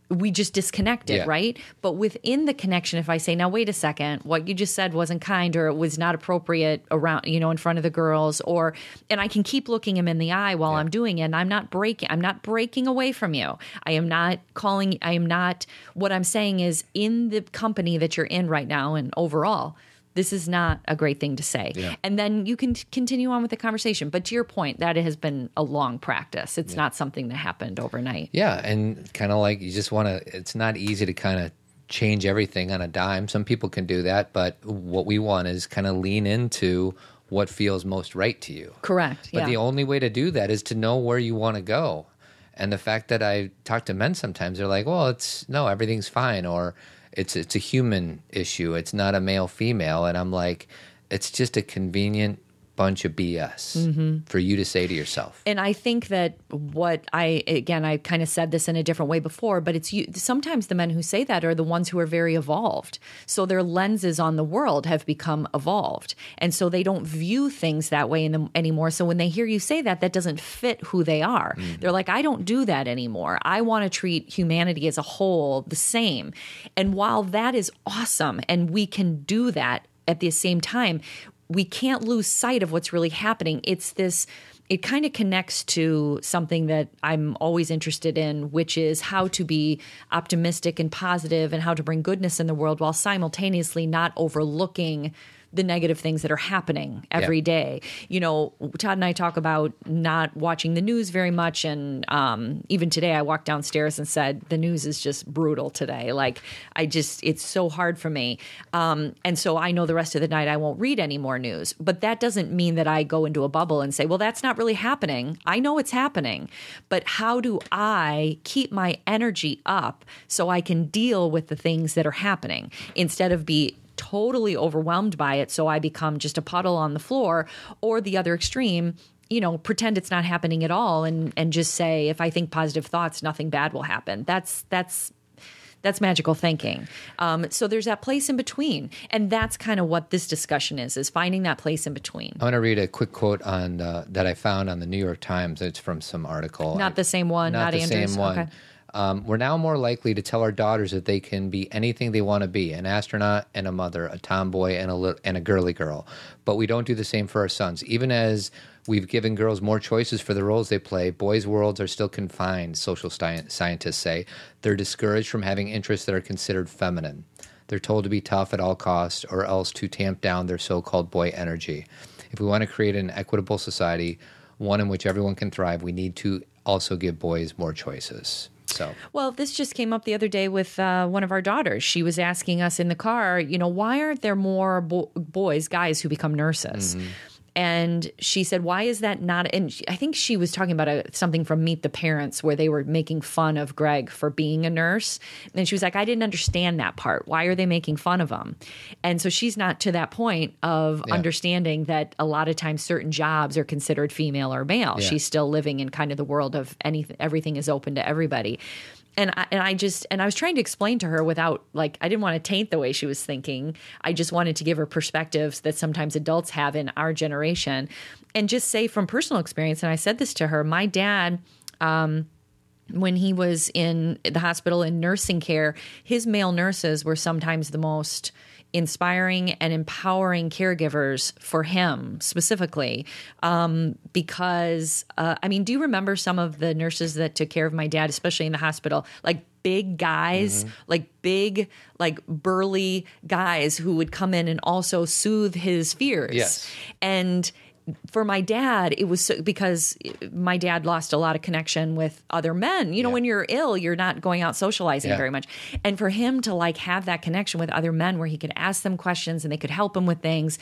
we just disconnect it, Yeah. right? But within the connection, if I say, Now, wait a second, what you just said wasn't kind or it was not appropriate around, you know, in front of the girls, or, and I can keep looking him in the eye while I'm doing it. And I'm not breaking, I'm not breaking away from you. I am not calling, I am not, what I'm saying is in the company that you're in right now and overall, this is not a great thing to say. Yeah. And then you can t- continue on with the conversation. But to your point, that has been a long practice. It's not something that happened overnight. Yeah, and kind of like you just want to. It's not easy to kind of change everything on a dime. Some people can do that, but what we want is kind of lean into what feels most right to you. Correct. But yeah. the only way to do that is to know where you want to go. And the fact that I talk to men sometimes, they're like, "Well, it's no, everything's fine," or "It's it's a human issue. It's not a male female." And I'm like, "It's just a convenient bunch of BS mm-hmm. for you to say to yourself. And I think that what I again I kind of said this in a different way before, but it's you sometimes the men who say that are the ones who are very evolved. So their lenses on the world have become evolved. And so they don't view things that way in them anymore. So when they hear you say that that doesn't fit who they are. Mm. They're like I don't do that anymore. I want to treat humanity as a whole the same. And while that is awesome and we can do that at the same time, we can't lose sight of what's really happening. It's this it kind of connects to something that I'm always interested in, which is how to be optimistic and positive and how to bring goodness in the world while simultaneously not overlooking the negative things that are happening every Yeah. day. You know, Todd and I talk about not watching the news very much. And um, even today, I walked downstairs and said, the news is just brutal today. Like, I just, it's so hard for me. Um, and so I know the rest of the night I won't read any more news. But that doesn't mean that I go into a bubble and say, well, that's not really happening. I know it's happening. But how do I keep my energy up so I can deal with the things that are happening instead of be totally overwhelmed by it so I become just a puddle on the floor or the other extreme you know pretend it's not happening at all and and just say if I think positive thoughts nothing bad will happen that's that's that's magical thinking um, so there's that place in between and that's kind of what this discussion is is finding that place in between I want to read a quick quote on uh, that I found on the New York Times. It's from some article. Not the same one, not the Andrew's? same one. Okay. Um, we're now more likely to tell our daughters that they can be anything they want to be an astronaut and a mother, a tomboy and a, lit- and a girly girl. But we don't do the same for our sons. Even as we've given girls more choices for the roles they play, boys' worlds are still confined, social sci- scientists say. They're discouraged from having interests that are considered feminine. They're told to be tough at all costs or else to tamp down their so called boy energy. If we want to create an equitable society, one in which everyone can thrive, we need to also give boys more choices. So, Well, this just came up the other day with uh, one of our daughters. She was asking us in the car, you know, why aren't there more bo- boys, guys who become nurses? And she said, "Why is that not?" And she, I think she was talking about a, something from Meet the Parents, where they were making fun of Greg for being a nurse. And she was like, "I didn't understand that part. Why are they making fun of him?" And so she's not to that point of Yeah. understanding that a lot of times certain jobs are considered female or male. Yeah. She's still living in kind of the world of anything. Everything is open to everybody. And I, and I just and I was trying to explain to her without like I didn't want to taint the way she was thinking. I just wanted to give her perspectives that sometimes adults have in our generation, and just say from personal experience. And I said this to her. My dad um, when he was in the hospital in nursing care, his male nurses were sometimes the most inspiring and empowering caregivers for him specifically. Um, because, uh, I mean, do you remember some of the nurses that took care of my dad, especially in the hospital? Like, big guys, like big, like burly guys who would come in and also soothe his fears. Yes. And for my dad, it was so, because my dad lost a lot of connection with other men. You know, Yeah. when you're ill, you're not going out socializing Yeah. very much. And for him to like have that connection with other men where he could ask them questions and they could help him with things,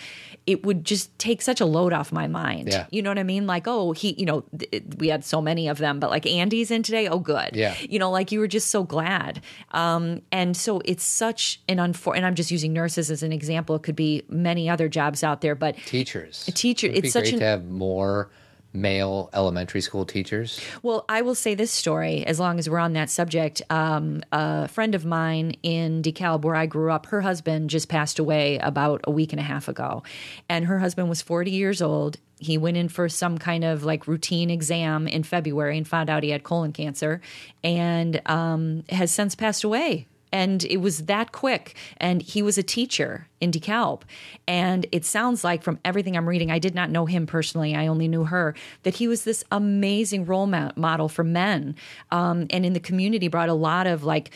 it would just take such a load off my mind. Yeah. You know what I mean? Like, oh, he, you know, th- we had so many of them, but like Andy's in today. Oh, good. Yeah. You know, like you were just so glad. Um, and so it's such an unfor, and I'm just using nurses as an example. It could be many other jobs out there, but teachers. Teacher- it's such great an- to have more male elementary school teachers. Well, I will say this story as long as we're on that subject. Um, a friend of mine in DeKalb, where I grew up, her husband just passed away about a week and a half ago. And her husband was 40 years old. He went in for some kind of like routine exam in February and found out he had colon cancer and um, has since passed away. And it was that quick. And he was a teacher in DeKalb. And it sounds like from everything I'm reading, I did not know him personally, I only knew her, that he was this amazing role mo- model for men. Um, and in the community, brought a lot of like,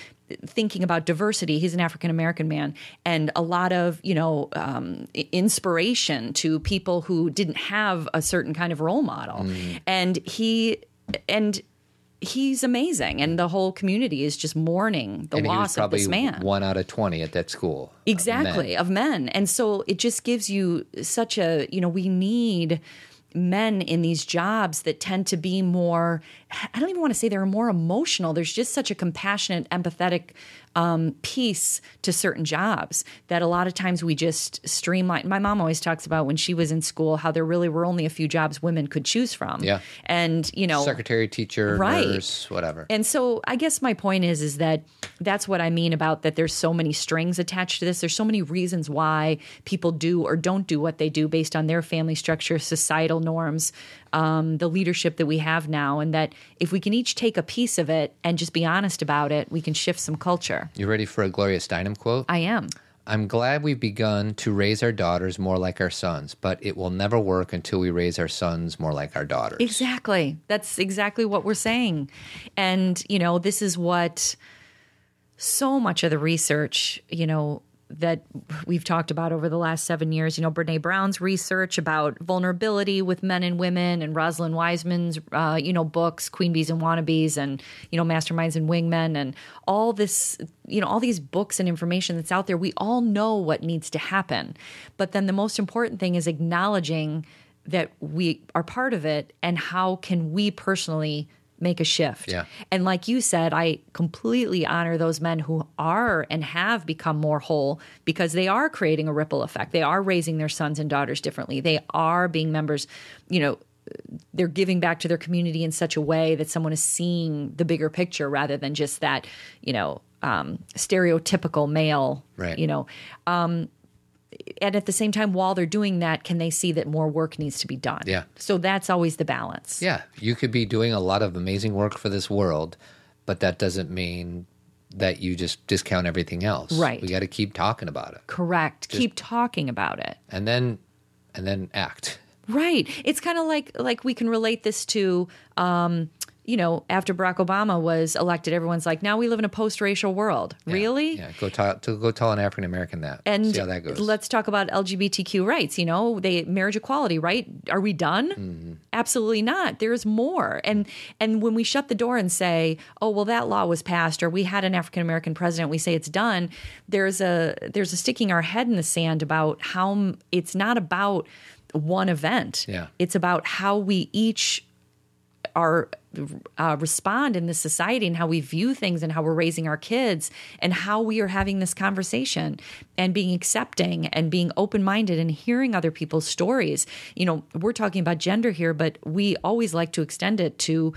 thinking about diversity he's an african american man and a lot of you know um, inspiration to people who didn't have a certain kind of role model and he and he's amazing and the whole community is just mourning the and loss of this man one out of 20 at that school. of exactly men. of men and so it just gives you such a you know we need men in these jobs that tend to be more i don't even want to say they're more emotional there's just such a compassionate empathetic um, piece to certain jobs that a lot of times we just streamline my mom always talks about when she was in school how there really were only a few jobs women could choose from Yeah. and you know Secretary, teacher, Right. nurse, whatever. and so I guess my point is is that that's what I mean about that there's so many strings attached to this. There's so many reasons why people do or don't do what they do based on their family structure, societal norms, um, the leadership that we have now, and that if we can each take a piece of it and just be honest about it, we can shift some culture. you ready for a Gloria Steinem quote? I am. I'm glad we've begun to raise our daughters more like our sons, but it will never work until we raise our sons more like our daughters. Exactly. That's exactly what we're saying. And, you know, this is what so much of the research, you know, that we've talked about over the last seven years, you know, Brene Brown's research about vulnerability with men and women, and Rosalind Wiseman's, uh, you know, books, Queen Bees and Wannabes, and, you know, Masterminds and Wingmen, and all this, you know, all these books and information that's out there. We all know what needs to happen. But then the most important thing is acknowledging that we are part of it and how can we personally make a shift. Yeah. And like you said, I completely honor those men who are and have become more whole because they are creating a ripple effect. They are raising their sons and daughters differently. They are being members, you know, they're giving back to their community in such a way that someone is seeing the bigger picture rather than just that, you know, um, stereotypical male, Right. you know. Um, and at the same time, while they're doing that, can they see that more work needs to be done? Yeah. So that's always the balance. Yeah, you could be doing a lot of amazing work for this world, but that doesn't mean that you just discount everything else. Right. We got to keep talking about it, Correct. Keep talking about it. and then and then act. Right. It's kind of like like we can relate this to um you know, after Barack Obama was elected, everyone's like, now we live in a post-racial world. Yeah, Really? Yeah. Go tell to go tell an African American that. And see how that goes. let's talk about LGBTQ rights. You know, they marriage equality, right? Are we done? Mm-hmm. Absolutely not. There's more. And and when we shut the door and say, "Oh, well, that law was passed," or we had an African American president, we say it's done. There's a there's a sticking our head in the sand about how it's not about one event. Yeah. It's about how we each are uh, respond in this society and how we view things and how we're raising our kids and how we are having this conversation and being accepting and being open-minded and hearing other people's stories. You know we're talking about gender here but we always like to extend it to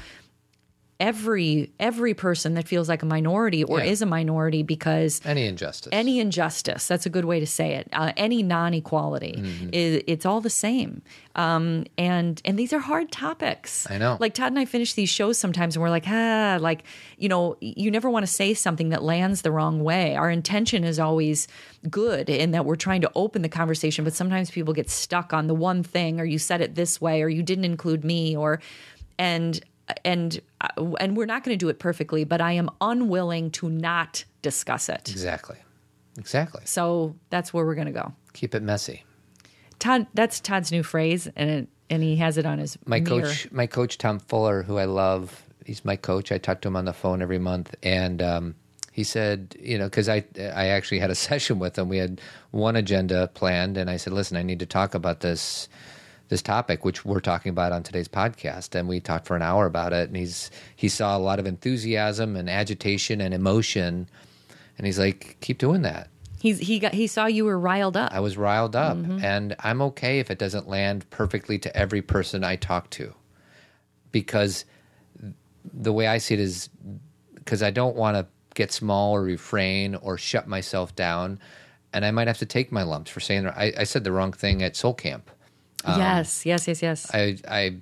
every every person that feels like a minority or Yeah. is a minority because Any injustice. any injustice that's a good way to say it uh, any non-equality Mm-hmm. is it's all the same um, and and these are hard topics I know. like todd and i finish these shows sometimes and we're like ah like you know you never want to say something that lands the wrong way our intention is always good in that we're trying to open the conversation but sometimes people get stuck on the one thing or you said it this way or you didn't include me or and and uh, and we're not going to do it perfectly but i am unwilling to not discuss it exactly. Exactly. so that's where we're going to go. Keep it messy. Todd, that's Todd's new phrase, and it, and he has it on his My mirror. coach, my coach Tom Fuller, who I love, he's my coach. I talk to him on the phone every month, and um, he said, you know, because I I actually had a <laughs> session with him. We had one agenda planned, and I said, listen, I need to talk about this this topic, which we're talking about on today's podcast, and we talked for an hour about it. And he's he saw a lot of enthusiasm and agitation and emotion, and he's like, keep doing that. He's he got he saw you were riled up. I was riled up, mm-hmm. and I'm okay if it doesn't land perfectly to every person I talk to, because the way I see it is because I don't want to get small or refrain or shut myself down, and I might have to take my lumps for saying I, I said the wrong thing at Soul Camp. Yes, yes, yes, yes. I I.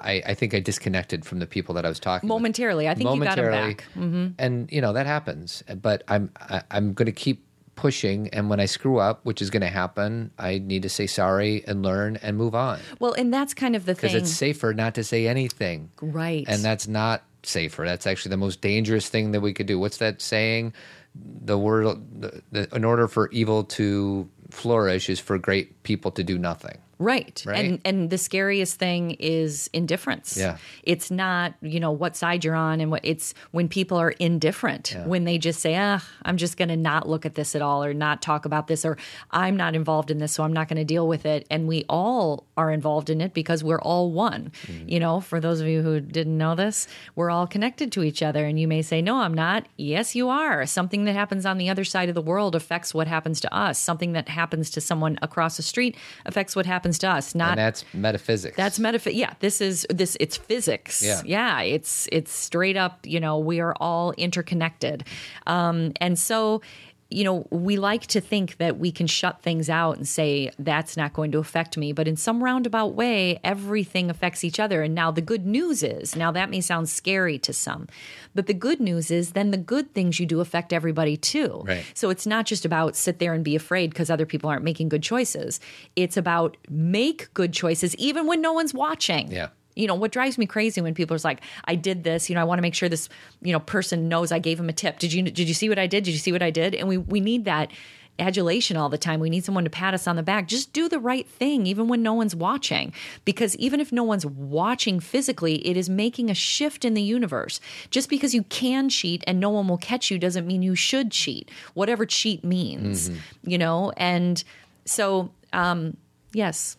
I, I think I disconnected from the people that I was talking. with. Momentarily, I think you got him back. Mm-hmm. and you know that happens. But I'm I, I'm going to keep pushing, and when I screw up, which is going to happen, I need to say sorry and learn and move on well, and that's kind of the thing because it's safer not to say anything, right? and that's not safer. That's actually the most dangerous thing that we could do. What's that saying? The word, the, the, in order for evil to flourish, is for great people to do nothing. Right. Right. And and the scariest thing is indifference. Yeah. It's not, you know, what side you're on and what it's when people are indifferent, Yeah. when they just say, ah, I'm just gonna not look at this at all or not talk about this or I'm not involved in this, so I'm not gonna deal with it. And we all are involved in it because we're all one. Mm-hmm. You know, for those of you who didn't know this, we're all connected to each other. And you may say, No, I'm not. Yes, you are. Something that happens on the other side of the world affects what happens to us. Something that happens to someone across the street affects what happens to us. Not and that's metaphysics. that's metaphysics. Yeah, this is this. It's physics. Yeah, Yeah. it's it's straight up. You know, we are all interconnected, um, and so you know we like to think that we can shut things out and say that's not going to affect me. But in some roundabout way, everything affects each other. And now the good news is now that may sound scary to some, but the good news is then the good things you do affect everybody too. Right. So it's not just about sit there and be afraid because other people aren't making good choices. It's about make good choices even when no one's watching. Yeah. You know, what drives me crazy when people are like, I did this, you know, I want to make sure this, you know, person knows I gave him a tip. Did you did you see what I did? Did you see what I did? And we we need that adulation all the time. We need someone to pat us on the back. Just do the right thing even when no one's watching. Because even if no one's watching physically, it is making a shift in the universe. Just because you can cheat and no one will catch you doesn't mean you should cheat. Whatever cheat means, you know? And so um yes.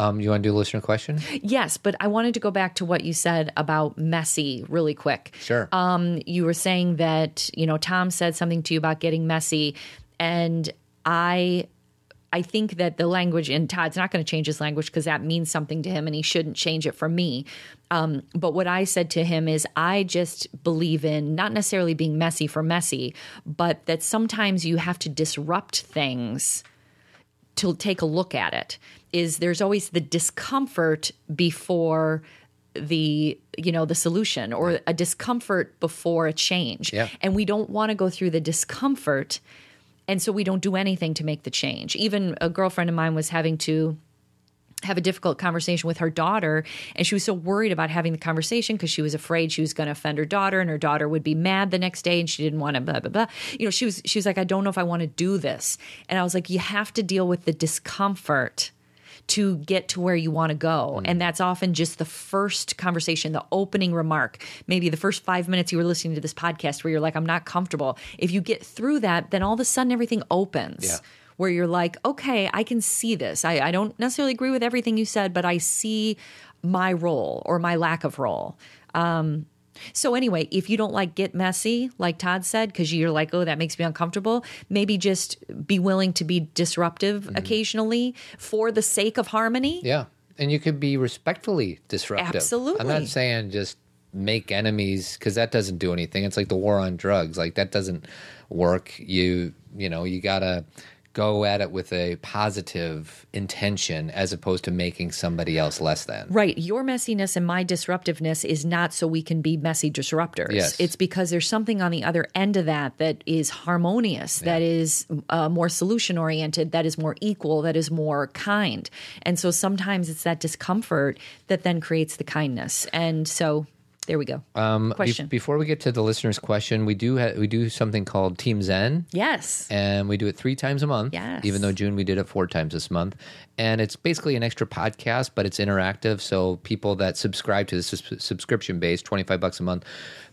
Um, you want to do a listener question? Yes, but I wanted to go back to what you said about messy really quick. Sure. Um, you were saying that, you know, Tom said something to you about getting messy and I I think that the language and Todd's not going to change his language because that means something to him and he shouldn't change it for me. Um, but what I said to him is I just believe in not necessarily being messy for messy, but that sometimes you have to disrupt things to take a look at it is there's always the discomfort before the you know the solution or a discomfort before a change. Yeah. and we don't want to go through the discomfort and so we don't do anything to make the change. Even a girlfriend of mine was having to have a difficult conversation with her daughter and she was so worried about having the conversation because she was afraid she was going to offend her daughter and her daughter would be mad the next day and she didn't want to blah blah blah. You know she was she was like i don't know if i want to do this. And i was like you have to deal with the discomfort to get to where you want to go. And that's often just the first conversation, the opening remark, maybe the first five minutes you were listening to this podcast where you're like, I'm not comfortable. If you get through that, then all of a sudden everything opens. Yeah. Where you're like, okay, I can see this. I, I don't necessarily agree with everything you said, but I see my role or my lack of role. Um, so anyway, if you don't like get messy, like Todd said, because you're like, oh, that makes me uncomfortable, maybe just be willing to be disruptive mm-hmm. occasionally for the sake of harmony. Yeah. And you could be respectfully disruptive. Absolutely. I'm not saying just make enemies because that doesn't do anything. It's like the war on drugs. Like that doesn't work. You, you know, you got to go at it with a positive intention as opposed to making somebody else less than. Right. Your messiness and my disruptiveness is not so we can be messy disruptors. Yes. It's because there's something on the other end of that that is harmonious, that is uh, more solution oriented, that is more equal, that is more kind. And so sometimes it's that discomfort that then creates the kindness. And so there we go. Um, be- Question. before we get to the listener's question, we do ha- we do something called Team Zen. yes. and we do it three times a month. Yes. Even though June we did it four times this month, and it's basically an extra podcast, but it's interactive. So people that subscribe to this is subscription base, twenty five bucks a month,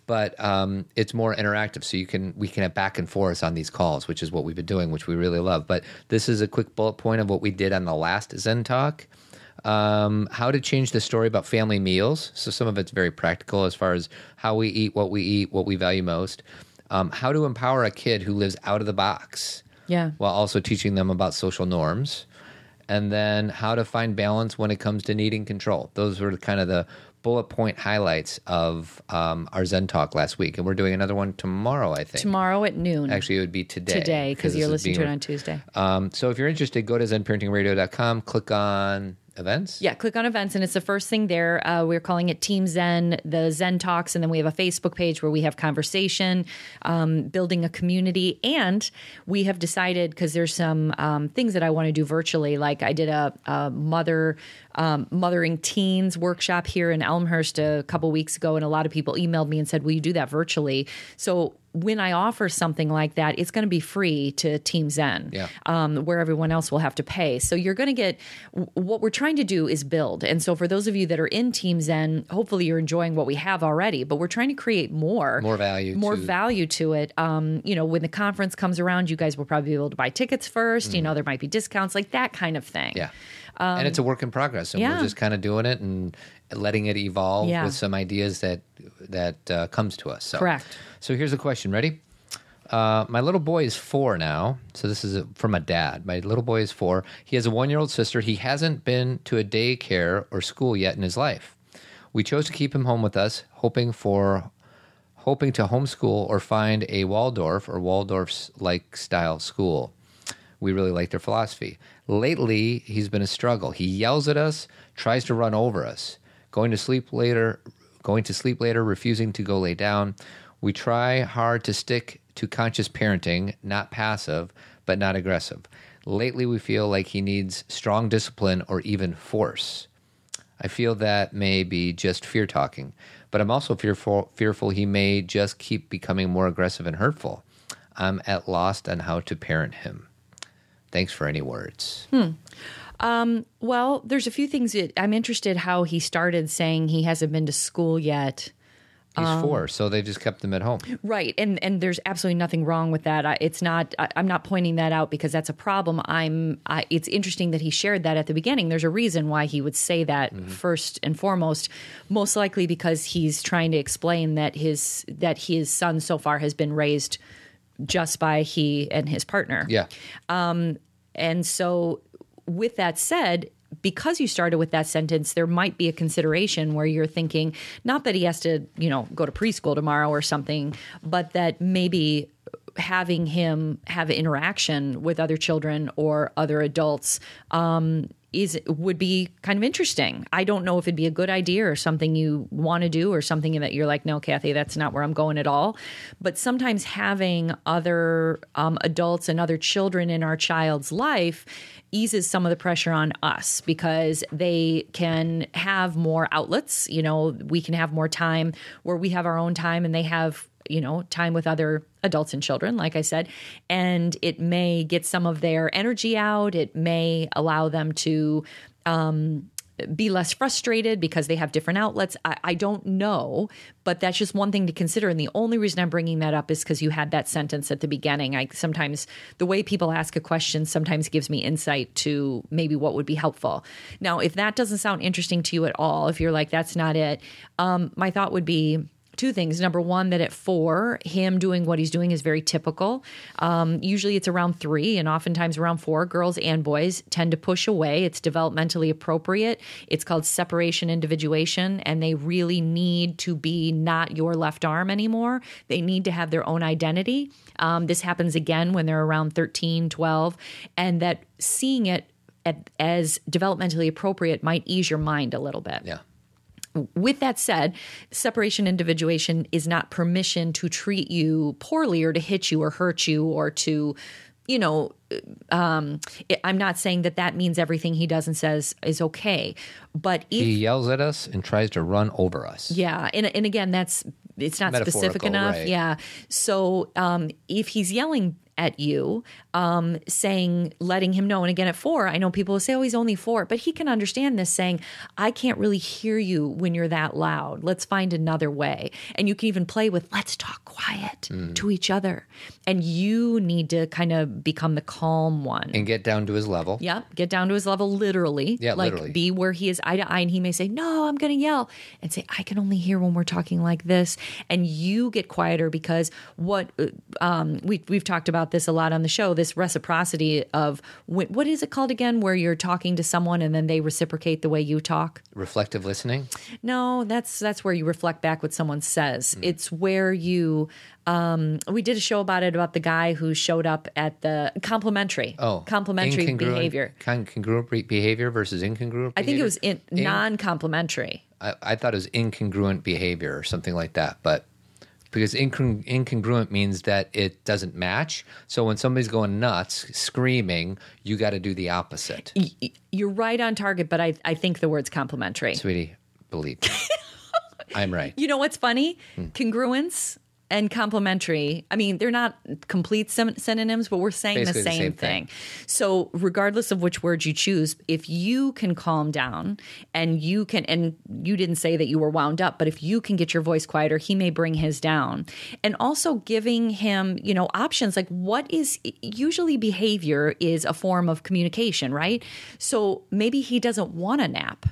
but um, it's more interactive. So you can we can have back and forth on these calls, which is what we've been doing, which we really love. But this is a quick bullet point of what we did on the last Zen talk. Um, how to change the story about family meals. So some of it's very practical as far as how we eat, what we eat, what we value most. Um, how to empower a kid who lives out of the box Yeah. while also teaching them about social norms. And then how to find balance when it comes to needing control. Those were kind of the bullet point highlights of um, our Zen talk last week. And we're doing another one tomorrow, I think. Tomorrow at noon. Actually, it would be today. today, because you're is listening to it on Tuesday. Um, so if you're interested, go to zenparentingradio.com, click on events. Yeah, click on events, and it's the first thing there. Uh, we're calling it Team Zen, the Zen Talks, and then we have a Facebook page where we have conversation, um, building a community, and we have decided because there's some um, things that I want to do virtually. Like I did a, a mother um, mothering teens workshop here in Elmhurst a couple weeks ago, and a lot of people emailed me and said, "Will you do that virtually?" So when I offer something like that, it's going to be free to Team Zen, Yeah. um, where everyone else will have to pay. So you're going to get what we're trying to do is build. And so for those of you that are in Team Zen, hopefully you're enjoying what we have already, but we're trying to create more, More value more to- value to it. Um, you know, when the conference comes around, you guys will probably be able to buy tickets 1st You know, there might be discounts, like that kind of thing. Mm. Yeah. and it's a work in progress, and Um, yeah. we're just kind of doing it and letting it evolve Yeah. with some ideas that that uh, comes to us. So. Correct. So here's a question. Ready? Uh, my little boy is four now. So this is a, from a dad. My little boy is four. He has a one year old sister. He hasn't been to a daycare or school yet in his life. We chose to keep him home with us, hoping for hoping to homeschool or find a Waldorf or Waldorf like style school. We really like their philosophy. Lately, he's been a struggle. He yells at us, tries to run over us, going to sleep later, going to sleep later, refusing to go lay down. We try hard to stick to conscious parenting, not passive, but not aggressive. Lately, we feel like he needs strong discipline or even force. I feel that may be just fear talking, but I'm also fearful fearful he may just keep becoming more aggressive and hurtful. I'm at lost on how to parent him. Thanks for any words. Hmm. Um, well, there's a few things that I'm interested how he started saying he hasn't been to school yet. He's Um, four, so they just kept him at home. Right, and and there's absolutely nothing wrong with that. I, it's not. I, I'm not pointing that out because that's a problem. I'm. I, it's interesting that he shared that at the beginning. There's a reason why he would say that mm-hmm. first and foremost. Most likely because he's trying to explain that his that his son so far has been raised just by he and his partner. Yeah. And so, with that said, because you started with that sentence, there might be a consideration where you're thinking, not that he has to, you know, go to preschool tomorrow or something, but that maybe having him have interaction with other children or other adults um, is would be kind of interesting. I don't know if it'd be a good idea or something you want to do or something that you're like, no, Cathy, that's not where I'm going at all. But sometimes having other um, adults and other children in our child's life eases some of the pressure on us because they can have more outlets. You know, we can have more time where we have our own time and they have you know time with other adults and children like i said and it may get some of their energy out it may allow them to um, be less frustrated because they have different outlets. I, I don't know, but that's just one thing to consider. And the only reason I'm bringing that up is because you had that sentence at the beginning. I sometimes the way people ask a question sometimes gives me insight to maybe what would be helpful. Now, if that doesn't sound interesting to you at all, if you're like that's not it, um, my thought would be two things. Number one, that at four, him doing what he's doing is very typical. Um, usually it's around three, and oftentimes around four, girls and boys tend to push away. It's developmentally appropriate. It's called separation individuation, and they really need to be not your left arm anymore. They need to have their own identity. Um, this happens again when they're around 13, 12, and that seeing it as developmentally appropriate might ease your mind a little bit Yeah. With that said, separation individuation is not permission to treat you poorly or to hit you or hurt you or to, you know, um, I'm not saying that that means everything he does and says is okay. But if He yells at us and tries to run over us. yeah, and and again, that's it's not specific enough. right. Yeah, so um, if he's yelling at you, um, saying, letting him know, and again at four, I know people will say, "Oh, he's only four, but he can understand this, saying, "I can't really hear you when you're that loud. Let's find another way." And you can even play with, "Let's talk quiet Mm. to each other," and you need to kind of become the calm one. And get down to his level. Yep. Get down to his level literally. Yeah, like literally. be where he is eye to eye and he may say, No, I'm gonna yell and say, I can only hear when we're talking like this. And you get quieter because what uh, um we we've talked about this a lot on the show, this reciprocity of what is it called again, where you're talking to someone and then they reciprocate the way you talk? Reflective listening. No, that's that's where you reflect back what someone says. Hmm. It's where you um we did a show about it about the guy who showed up at the complementary. Oh, complementary incongruent- behavior. con- Congruent behavior versus incongruent. I think it behavior? was in, non-complementary. I, I thought it was incongruent behavior or something like that. But because incong- incongruent means that it doesn't match. So when somebody's going nuts, screaming, you got to do the opposite. Y- You're right on target, but I, I think the word's complementary. Sweetie, believe me. <laughs> I'm right. You know what's funny? Hmm. Congruence and complementary. I mean, they're not complete syn- synonyms, but we're saying Basically the the same, same thing. thing. So, regardless of which word you choose, if you can calm down and you can, and you didn't say that you were wound up, but if you can get your voice quieter, he may bring his down. And also giving him, you know, options like what is usually behavior is a form of communication, right? So maybe he doesn't want a nap.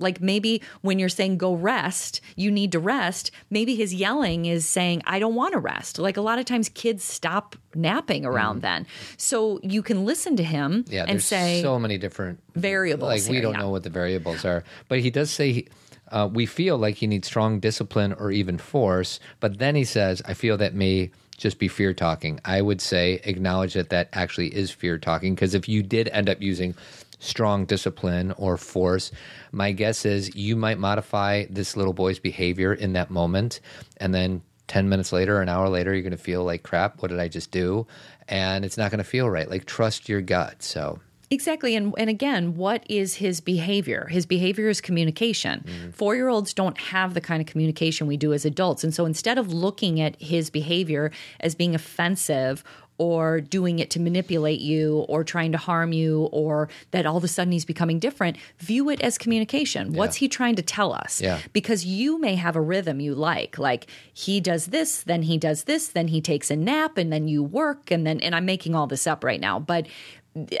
Like maybe when you're saying go rest, you need to rest. Maybe his yelling is saying, I don't want to rest. Like a lot of times kids stop napping around then. So you can listen to him Mm-hmm. Yeah, and there's say, so many different variables Like we here, don't yeah. know what the variables are, but he does say he, uh, we feel like he needs strong discipline or even force. But then he says, "I feel that may just be fear talking." I would say acknowledge that that actually is fear talking because if you did end up using strong discipline or force, my guess is you might modify this little boy's behavior in that moment, and then 10 minutes later, an hour later, you're going to feel like crap. What did I just do? And it's not going to feel right. Like, trust your gut. So, Exactly. And and again, what is his behavior? His behavior is communication. Mm-hmm. Four year olds don't have the kind of communication we do as adults. And so instead of looking at his behavior as being offensive or doing it to manipulate you or trying to harm you or that all of a sudden he's becoming different, view it as communication. What's he trying to tell us? Yeah. Because you may have a rhythm you like. Like he does this, then he does this, then he takes a nap, and then you work, and then and I'm making all this up right now. But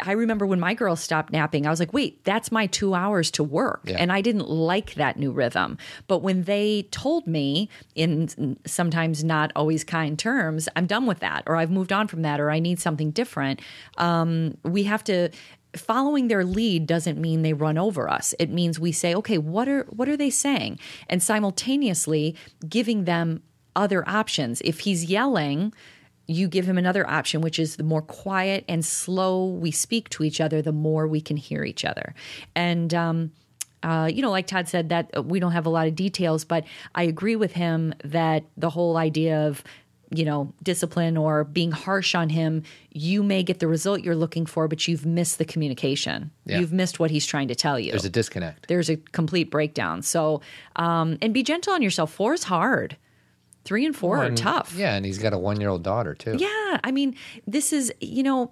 I remember when my girls stopped napping, I was like, wait, that's my two hours to work. Yeah. And I didn't like that new rhythm. But when they told me in sometimes not always kind terms, I'm done with that, or I've moved on from that, or I need something different, um, we have to following their lead doesn't mean they run over us it means we say okay what are what are they saying and simultaneously giving them other options if he's yelling you give him another option, which is the more quiet and slow we speak to each other, the more we can hear each other. And, um, uh, you know, like Todd said, that uh, we don't have a lot of details, but I agree with him that the whole idea of, you know, discipline or being harsh on him, you may get the result you're looking for, but you've missed the communication. Yeah. You've missed what he's trying to tell you. there's a disconnect. There's a complete breakdown. So, um, and be gentle on yourself. Four is hard. Three and four are And- tough. Yeah, and he's got a one year old daughter, too. Yeah, I mean, this is, you know,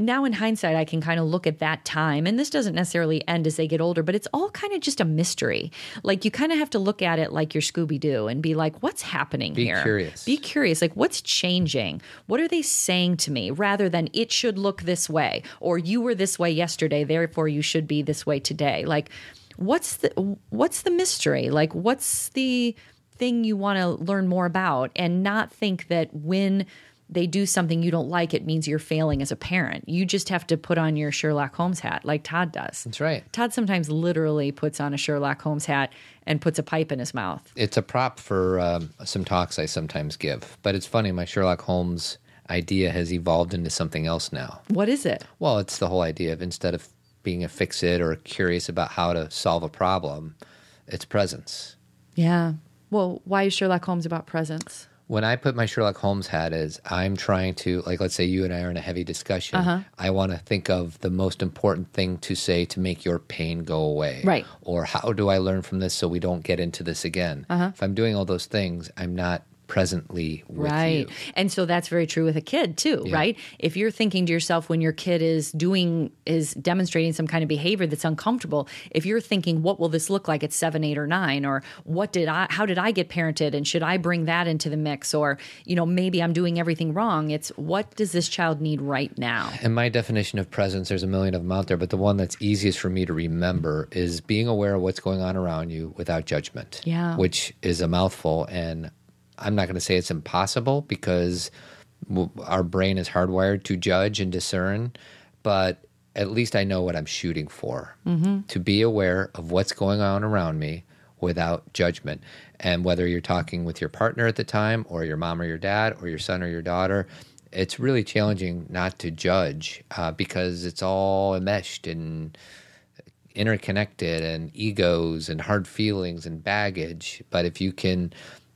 now in hindsight, I can kind of look at that time, and this doesn't necessarily end as they get older, but it's all kind of just a mystery. Like you kind of have to look at it like your Scooby Doo and be like, what's happening Be here? Be curious. Be curious. Like, what's changing? What are they saying to me rather than it should look this way or you were this way yesterday, therefore you should be this way today? Like, what's the what's the mystery? Like, what's the thing you want to learn more about and not think that when they do something you don't like, it means you're failing as a parent. You just have to put on your Sherlock Holmes hat like Todd does. That's right. Todd sometimes literally puts on a Sherlock Holmes hat and puts a pipe in his mouth. It's a prop for um, some talks I sometimes give. But it's funny, my Sherlock Holmes idea has evolved into something else now. What is it? Well, it's the whole idea of instead of being a fix it or curious about how to solve a problem, it's presence. Yeah. Well, why is Sherlock Holmes about presence? When I put my Sherlock Holmes hat is I'm trying to like let's say you and I are in a heavy discussion. Uh-huh. I want to think of the most important thing to say to make your pain go away. Right. Or how do I learn from this so we don't get into this again? Uh-huh. If I'm doing all those things, I'm not presently with right. you. And so that's very true with a kid too, right? If you're thinking to yourself when your kid is doing is demonstrating some kind of behavior that's uncomfortable, if you're thinking what will this look like at 7, 8 or 9 or what did I how did I get parented and should I bring that into the mix or you know maybe I'm doing everything wrong, it's what does this child need right now? And my definition of presence, there's a million of them out there, but the one that's easiest for me to remember is being aware of what's going on around you without judgment. Yeah. Which is a mouthful. And I'm not going to say it's impossible because our brain is hardwired to judge and discern, but at least I know what I'm shooting for to be aware of what's going on around me without judgment. And whether you're talking with your partner at the time, or your mom or your dad, or your son or your daughter, it's really challenging not to judge uh, because it's all enmeshed and interconnected and egos and hard feelings and baggage. But if you can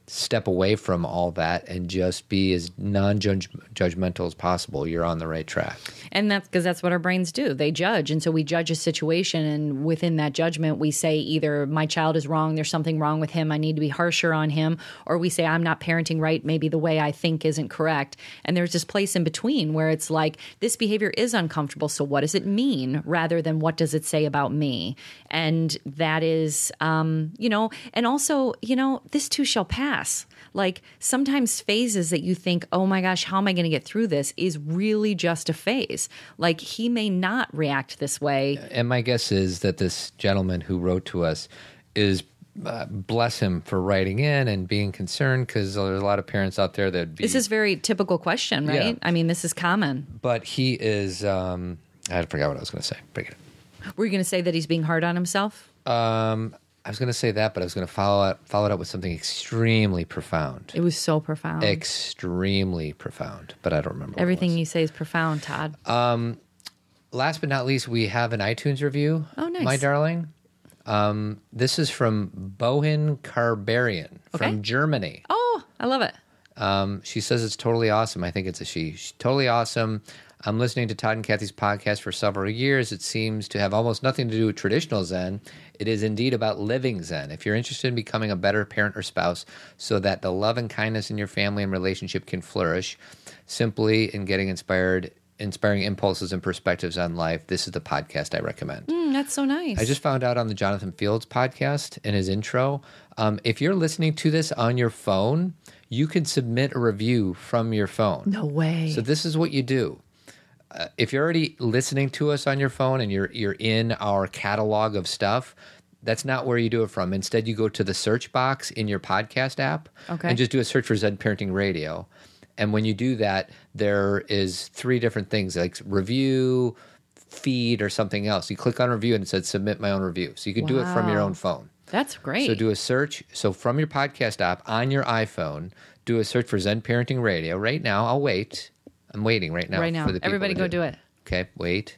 step away from all that and just be as non-judgmental as possible, you're on the right track. And that's because that's what our brains do. They judge. And so we judge a situation. And within that judgment, we say either my child is wrong, there's something wrong with him, I need to be harsher on him, or we say I'm not parenting right, maybe the way I think isn't correct. And there's this place in between where it's like, this behavior is uncomfortable. So what does it mean rather than what does it say about me? And that is, um, you know, and also, you know, this too shall pass. Like sometimes phases that you think, oh my gosh, how am I going to get through this is really just a phase. Like he may not react this way. And my guess is that this gentleman who wrote to us is uh, bless him for writing in and being concerned because there's a lot of parents out there that be, This is very typical question, right? Yeah. I mean, this is common. but he is um I forgot what I was going to say. Bring it. Were you going to say that he's being hard on himself? Um I was going to say that, but I was going to follow it, follow it up with something extremely profound. It was so profound. extremely profound, but I don't remember. Everything you say is profound, Todd. Last but not least, we have an iTunes review. Oh, nice. My darling. Um, this is from Bohin Karbarian Okay. from Germany. oh, I love it. Um, she says it's totally awesome. I think it's a she. She's totally awesome. I'm listening to Todd and Cathy's podcast for several years. It seems to have almost nothing to do with traditional Zen. It is indeed about living Zen. If you're interested in becoming a better parent or spouse so that the love and kindness in your family and relationship can flourish, simply in getting inspired, inspiring impulses and perspectives on life, this is the podcast I recommend. Mm, that's so nice. I just found out on the Jonathan Fields podcast in his intro. Um, if you're listening to this on your phone, you can submit a review from your phone. no way. So this is what you do. Uh, if you're already listening to us on your phone and you're you're in our catalog of stuff, that's not where you do it from. Instead, you go to the search box in your podcast app Okay. and just do a search for Zen Parenting Radio. And when you do that, there is three different things like review, feed, or something else. You click on review and it says submit my own review. So you can do it from your own phone. that's great. So do a search. So from your podcast app on your iPhone, do a search for Zen Parenting Radio. Right now, I'll wait. I'm waiting right now. right now. For the Everybody go do it. Okay, wait.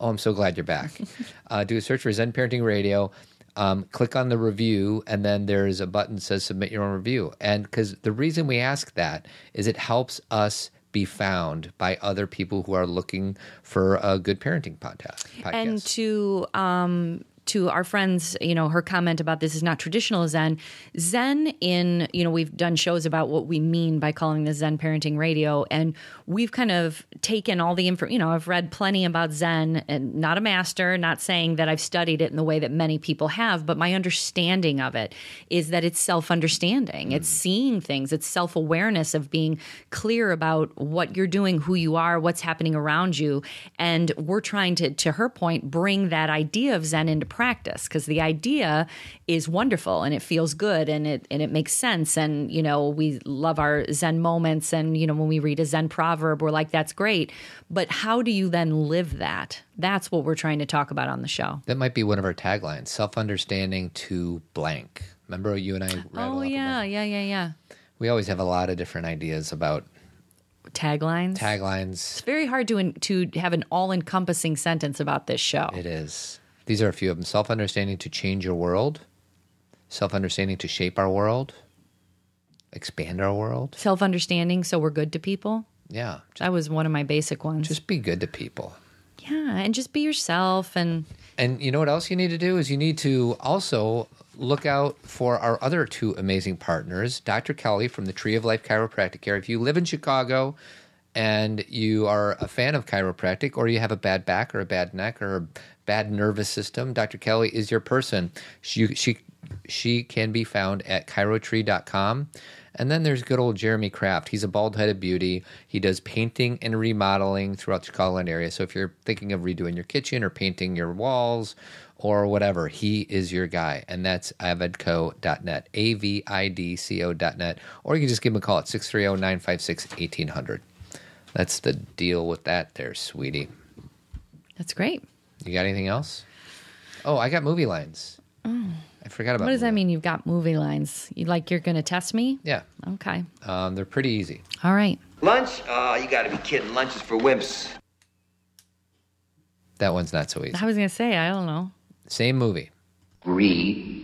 Oh, I'm so glad you're back. <laughs> uh, do a search for Zen Parenting Radio. Um, click on the review, and then there's a button that says submit your own review. And because the reason we ask that is it helps us be found by other people who are looking for a good parenting podcast. podcast. and to um to our friends, you know, her comment about this is not traditional Zen. Zen in, you know, we've done shows about what we mean by calling this Zen parenting radio. And we've kind of taken all the info, you know, I've read plenty about Zen and not a master, not saying that I've studied it in the way that many people have, but my understanding of it is that it's self understanding. It's mm. seeing things, it's self awareness of being clear about what you're doing, who you are, what's happening around you. And we're trying to, to her point, bring that idea of Zen into practice because the idea is wonderful and it feels good and it and it makes sense. And you know, we love our Zen moments and you know, when we read a Zen proverb, we're like, that's great. But how do you then live that? That's what we're trying to talk about on the show. That might be one of our taglines: self-understanding to blank. Remember, you and I. Oh yeah, yeah, yeah, yeah. We always have a lot of different ideas about Taglines. taglines. It's very hard to to have an all encompassing sentence about this show. It is. These are a few of them: self-understanding to change your world, self-understanding to shape our world, expand our world. Self understanding, so we're good to people. Yeah, That was one of my basic ones. just be good to people. yeah, and just be yourself. And And you know what else you need to do is you need to also look out for our other two amazing partners, Dr. Kelly from the Tree of Life Chiropractic Care. If you live in Chicago and you are a fan of chiropractic or you have a bad back or a bad neck or a bad nervous system, Dr. Kelly is your person. She she she can be found at chirotree.com. And then there's good old Jeremy Kraft. He's a bald headed beauty. He does painting and remodeling throughout the Chicagoland area. So if you're thinking of redoing your kitchen or painting your walls or whatever, he is your guy. And that's avidco.net, A V I D C O.net. Or you can just give him a call at 630 956 1800. That's the deal with that there, sweetie. that's great. You got anything else? Oh, I got movie lines. Oh. I forgot about What does that mean? You've got movie lines. You like you're going to test me? Yeah, Okay. um, they're pretty easy. All right. Lunch? Oh, you gotta be kidding. Lunch is for wimps. That one's not so easy. I was going to say, I don't know. Same movie. Read.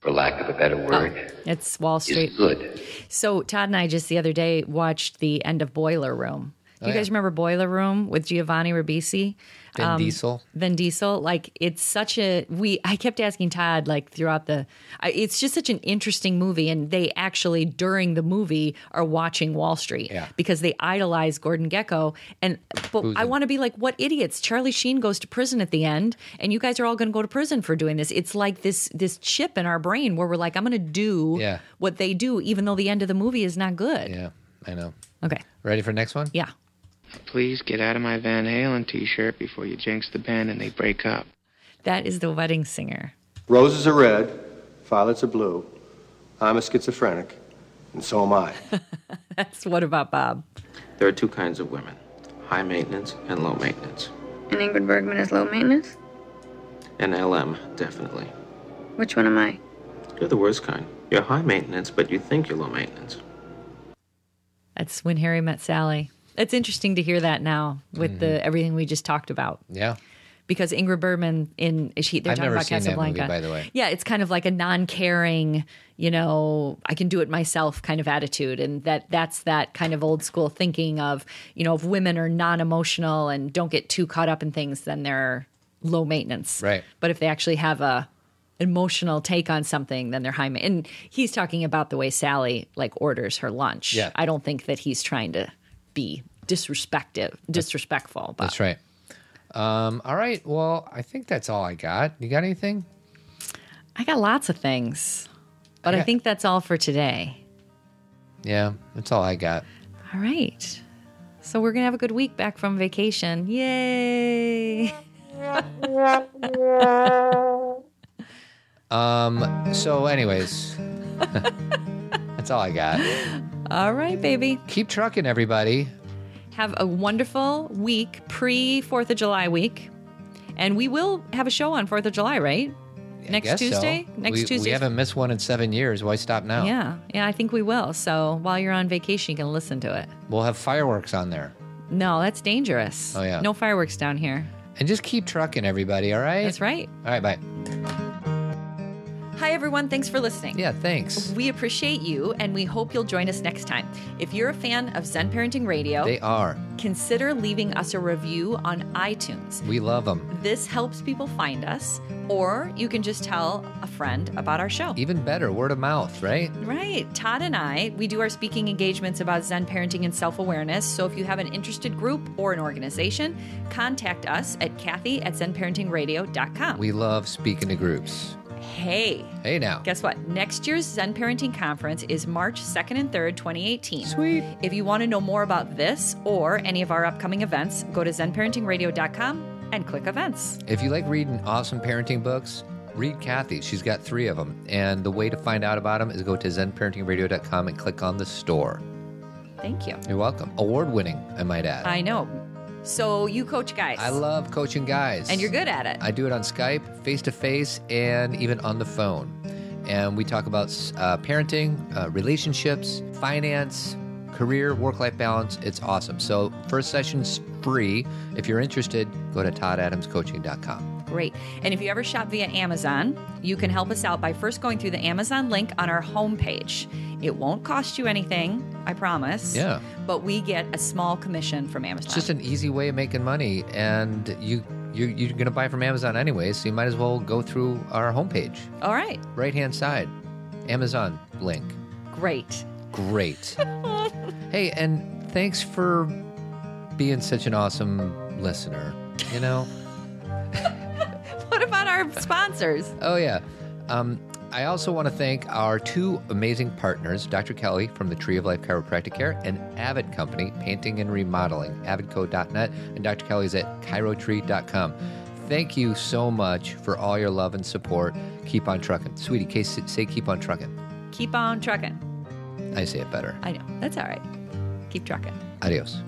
for lack of a better word, It's Wall Street. is good. So Todd and I just the other day watched the end of Boiler Room. Do you Oh, yeah. guys remember Boiler Room with Giovanni Ribisi? Vin um, Diesel. Vin Diesel, like it's such a we. I kept asking Todd like throughout the. I, it's just such an interesting movie, and they actually during the movie are watching Wall Street Yeah. because they idolize Gordon Gekko. And but I want to be like, what idiots? Charlie Sheen goes to prison at the end, and you guys are all going to go to prison for doing this. It's like this this chip in our brain where we're like, I'm going to do Yeah. what they do, even though the end of the movie is not good. Yeah, I know. Okay, Ready for next one? yeah. Please get out of my Van Halen t-shirt before you jinx the band and they break up. That is the wedding singer. Roses are red, violets are blue. I'm a schizophrenic, and so am I. <laughs> That's what about Bob? There are two kinds of women high maintenance and low maintenance. And Ingrid Bergman is low maintenance? And LM, definitely. Which one am I? You're the worst kind. You're high maintenance, but you think you're low maintenance. That's when Harry met Sally. It's interesting to hear that now with Mm-hmm. the everything we just talked about. Yeah. Because Ingrid Bergman in she they're I've talking about that movie, Casablanca. by the way. Yeah, it's kind of like a non-caring, you know, I can do it myself kind of attitude, and that that's that kind of old school thinking of you know if women are non-emotional and don't get too caught up in things, then they're low maintenance. Right. But if they actually have a emotional take on something, then they're high. Ma- and he's talking about the way Sally like orders her lunch. Yeah. I don't think that he's trying to be disrespectful, disrespectful. But That's right. Um, all right. Well, I think that's all I got. You got anything? I got lots of things, but I Yeah. think that's all for today. Yeah, that's all I got. All right. So we're going to have a good week back from vacation. Yay. <laughs> Um. So, anyways, <laughs> that's all I got. All right, baby. Keep trucking, everybody. Have a wonderful week pre 4th of July week. And we will have a show on 4th of July, right? Next Guess so. Tuesday? Next we, Tuesday? We haven't missed one in seven years. Why stop now? Yeah. Yeah, I think we will. So while you're on vacation, you can listen to it. We'll have fireworks on there. No, that's dangerous. Oh, yeah. No fireworks down here. And just keep trucking, everybody. All right. That's right. All right. Bye. Hi, everyone. Thanks for listening. Yeah. Thanks. We appreciate you and we hope you'll join us next time. If you're a fan of Zen Parenting Radio, They are. consider leaving us a review on iTunes. We love them. This helps people find us, or you can just tell a friend about our show. Even better, word of mouth, right? Right. Todd and I, we do our speaking engagements about Zen parenting and self awareness. So if you have an interested group or an organization, contact us at Cathy at ZenParentingRadio.com. We love speaking to groups. Hey, Hey, now. Guess what? Next year's Zen Parenting Conference is March 2nd and 3rd, 2018. Sweet. If you want to know more about this or any of our upcoming events, go to zenparentingradio.com and click events. If you like reading awesome parenting books, read Cathy. She's got three of them. And the way to find out about them is go to zenparentingradio.com and click on the store. Thank you. You're welcome. Award winning, I might add. I know. So you coach guys. I love coaching guys. and you're good at it. I do it on Skype, face to face, and even on the phone. And we talk about uh, parenting, uh, relationships, finance, career, work life balance. It's awesome. So, first session's free. If you're interested, go to toddadamscoaching.com. Great. And if you ever shop via Amazon, you can help us out by first going through the Amazon link on our homepage. It won't cost you anything, I promise. Yeah. But we get a small commission from Amazon. It's just an easy way of making money, and you, you you're going to buy from Amazon anyway, so you might as well go through our homepage, All right. right hand side, Amazon link. Great. Great. <laughs> hey, and thanks for being such an awesome listener. You know. <laughs> Our sponsors? Oh, yeah. Um, I also want to thank our two amazing partners, Dr. Kelly from the Tree of Life Chiropractic Care and Avid Company, Painting and Remodeling, avidco.net, and Dr. Kelly's at chirotree.com. Thank you so much for all your love and support. Keep on trucking. Sweetie, case, say keep on trucking. Keep on trucking. I say it better. I know. That's all right. Keep trucking. Adios.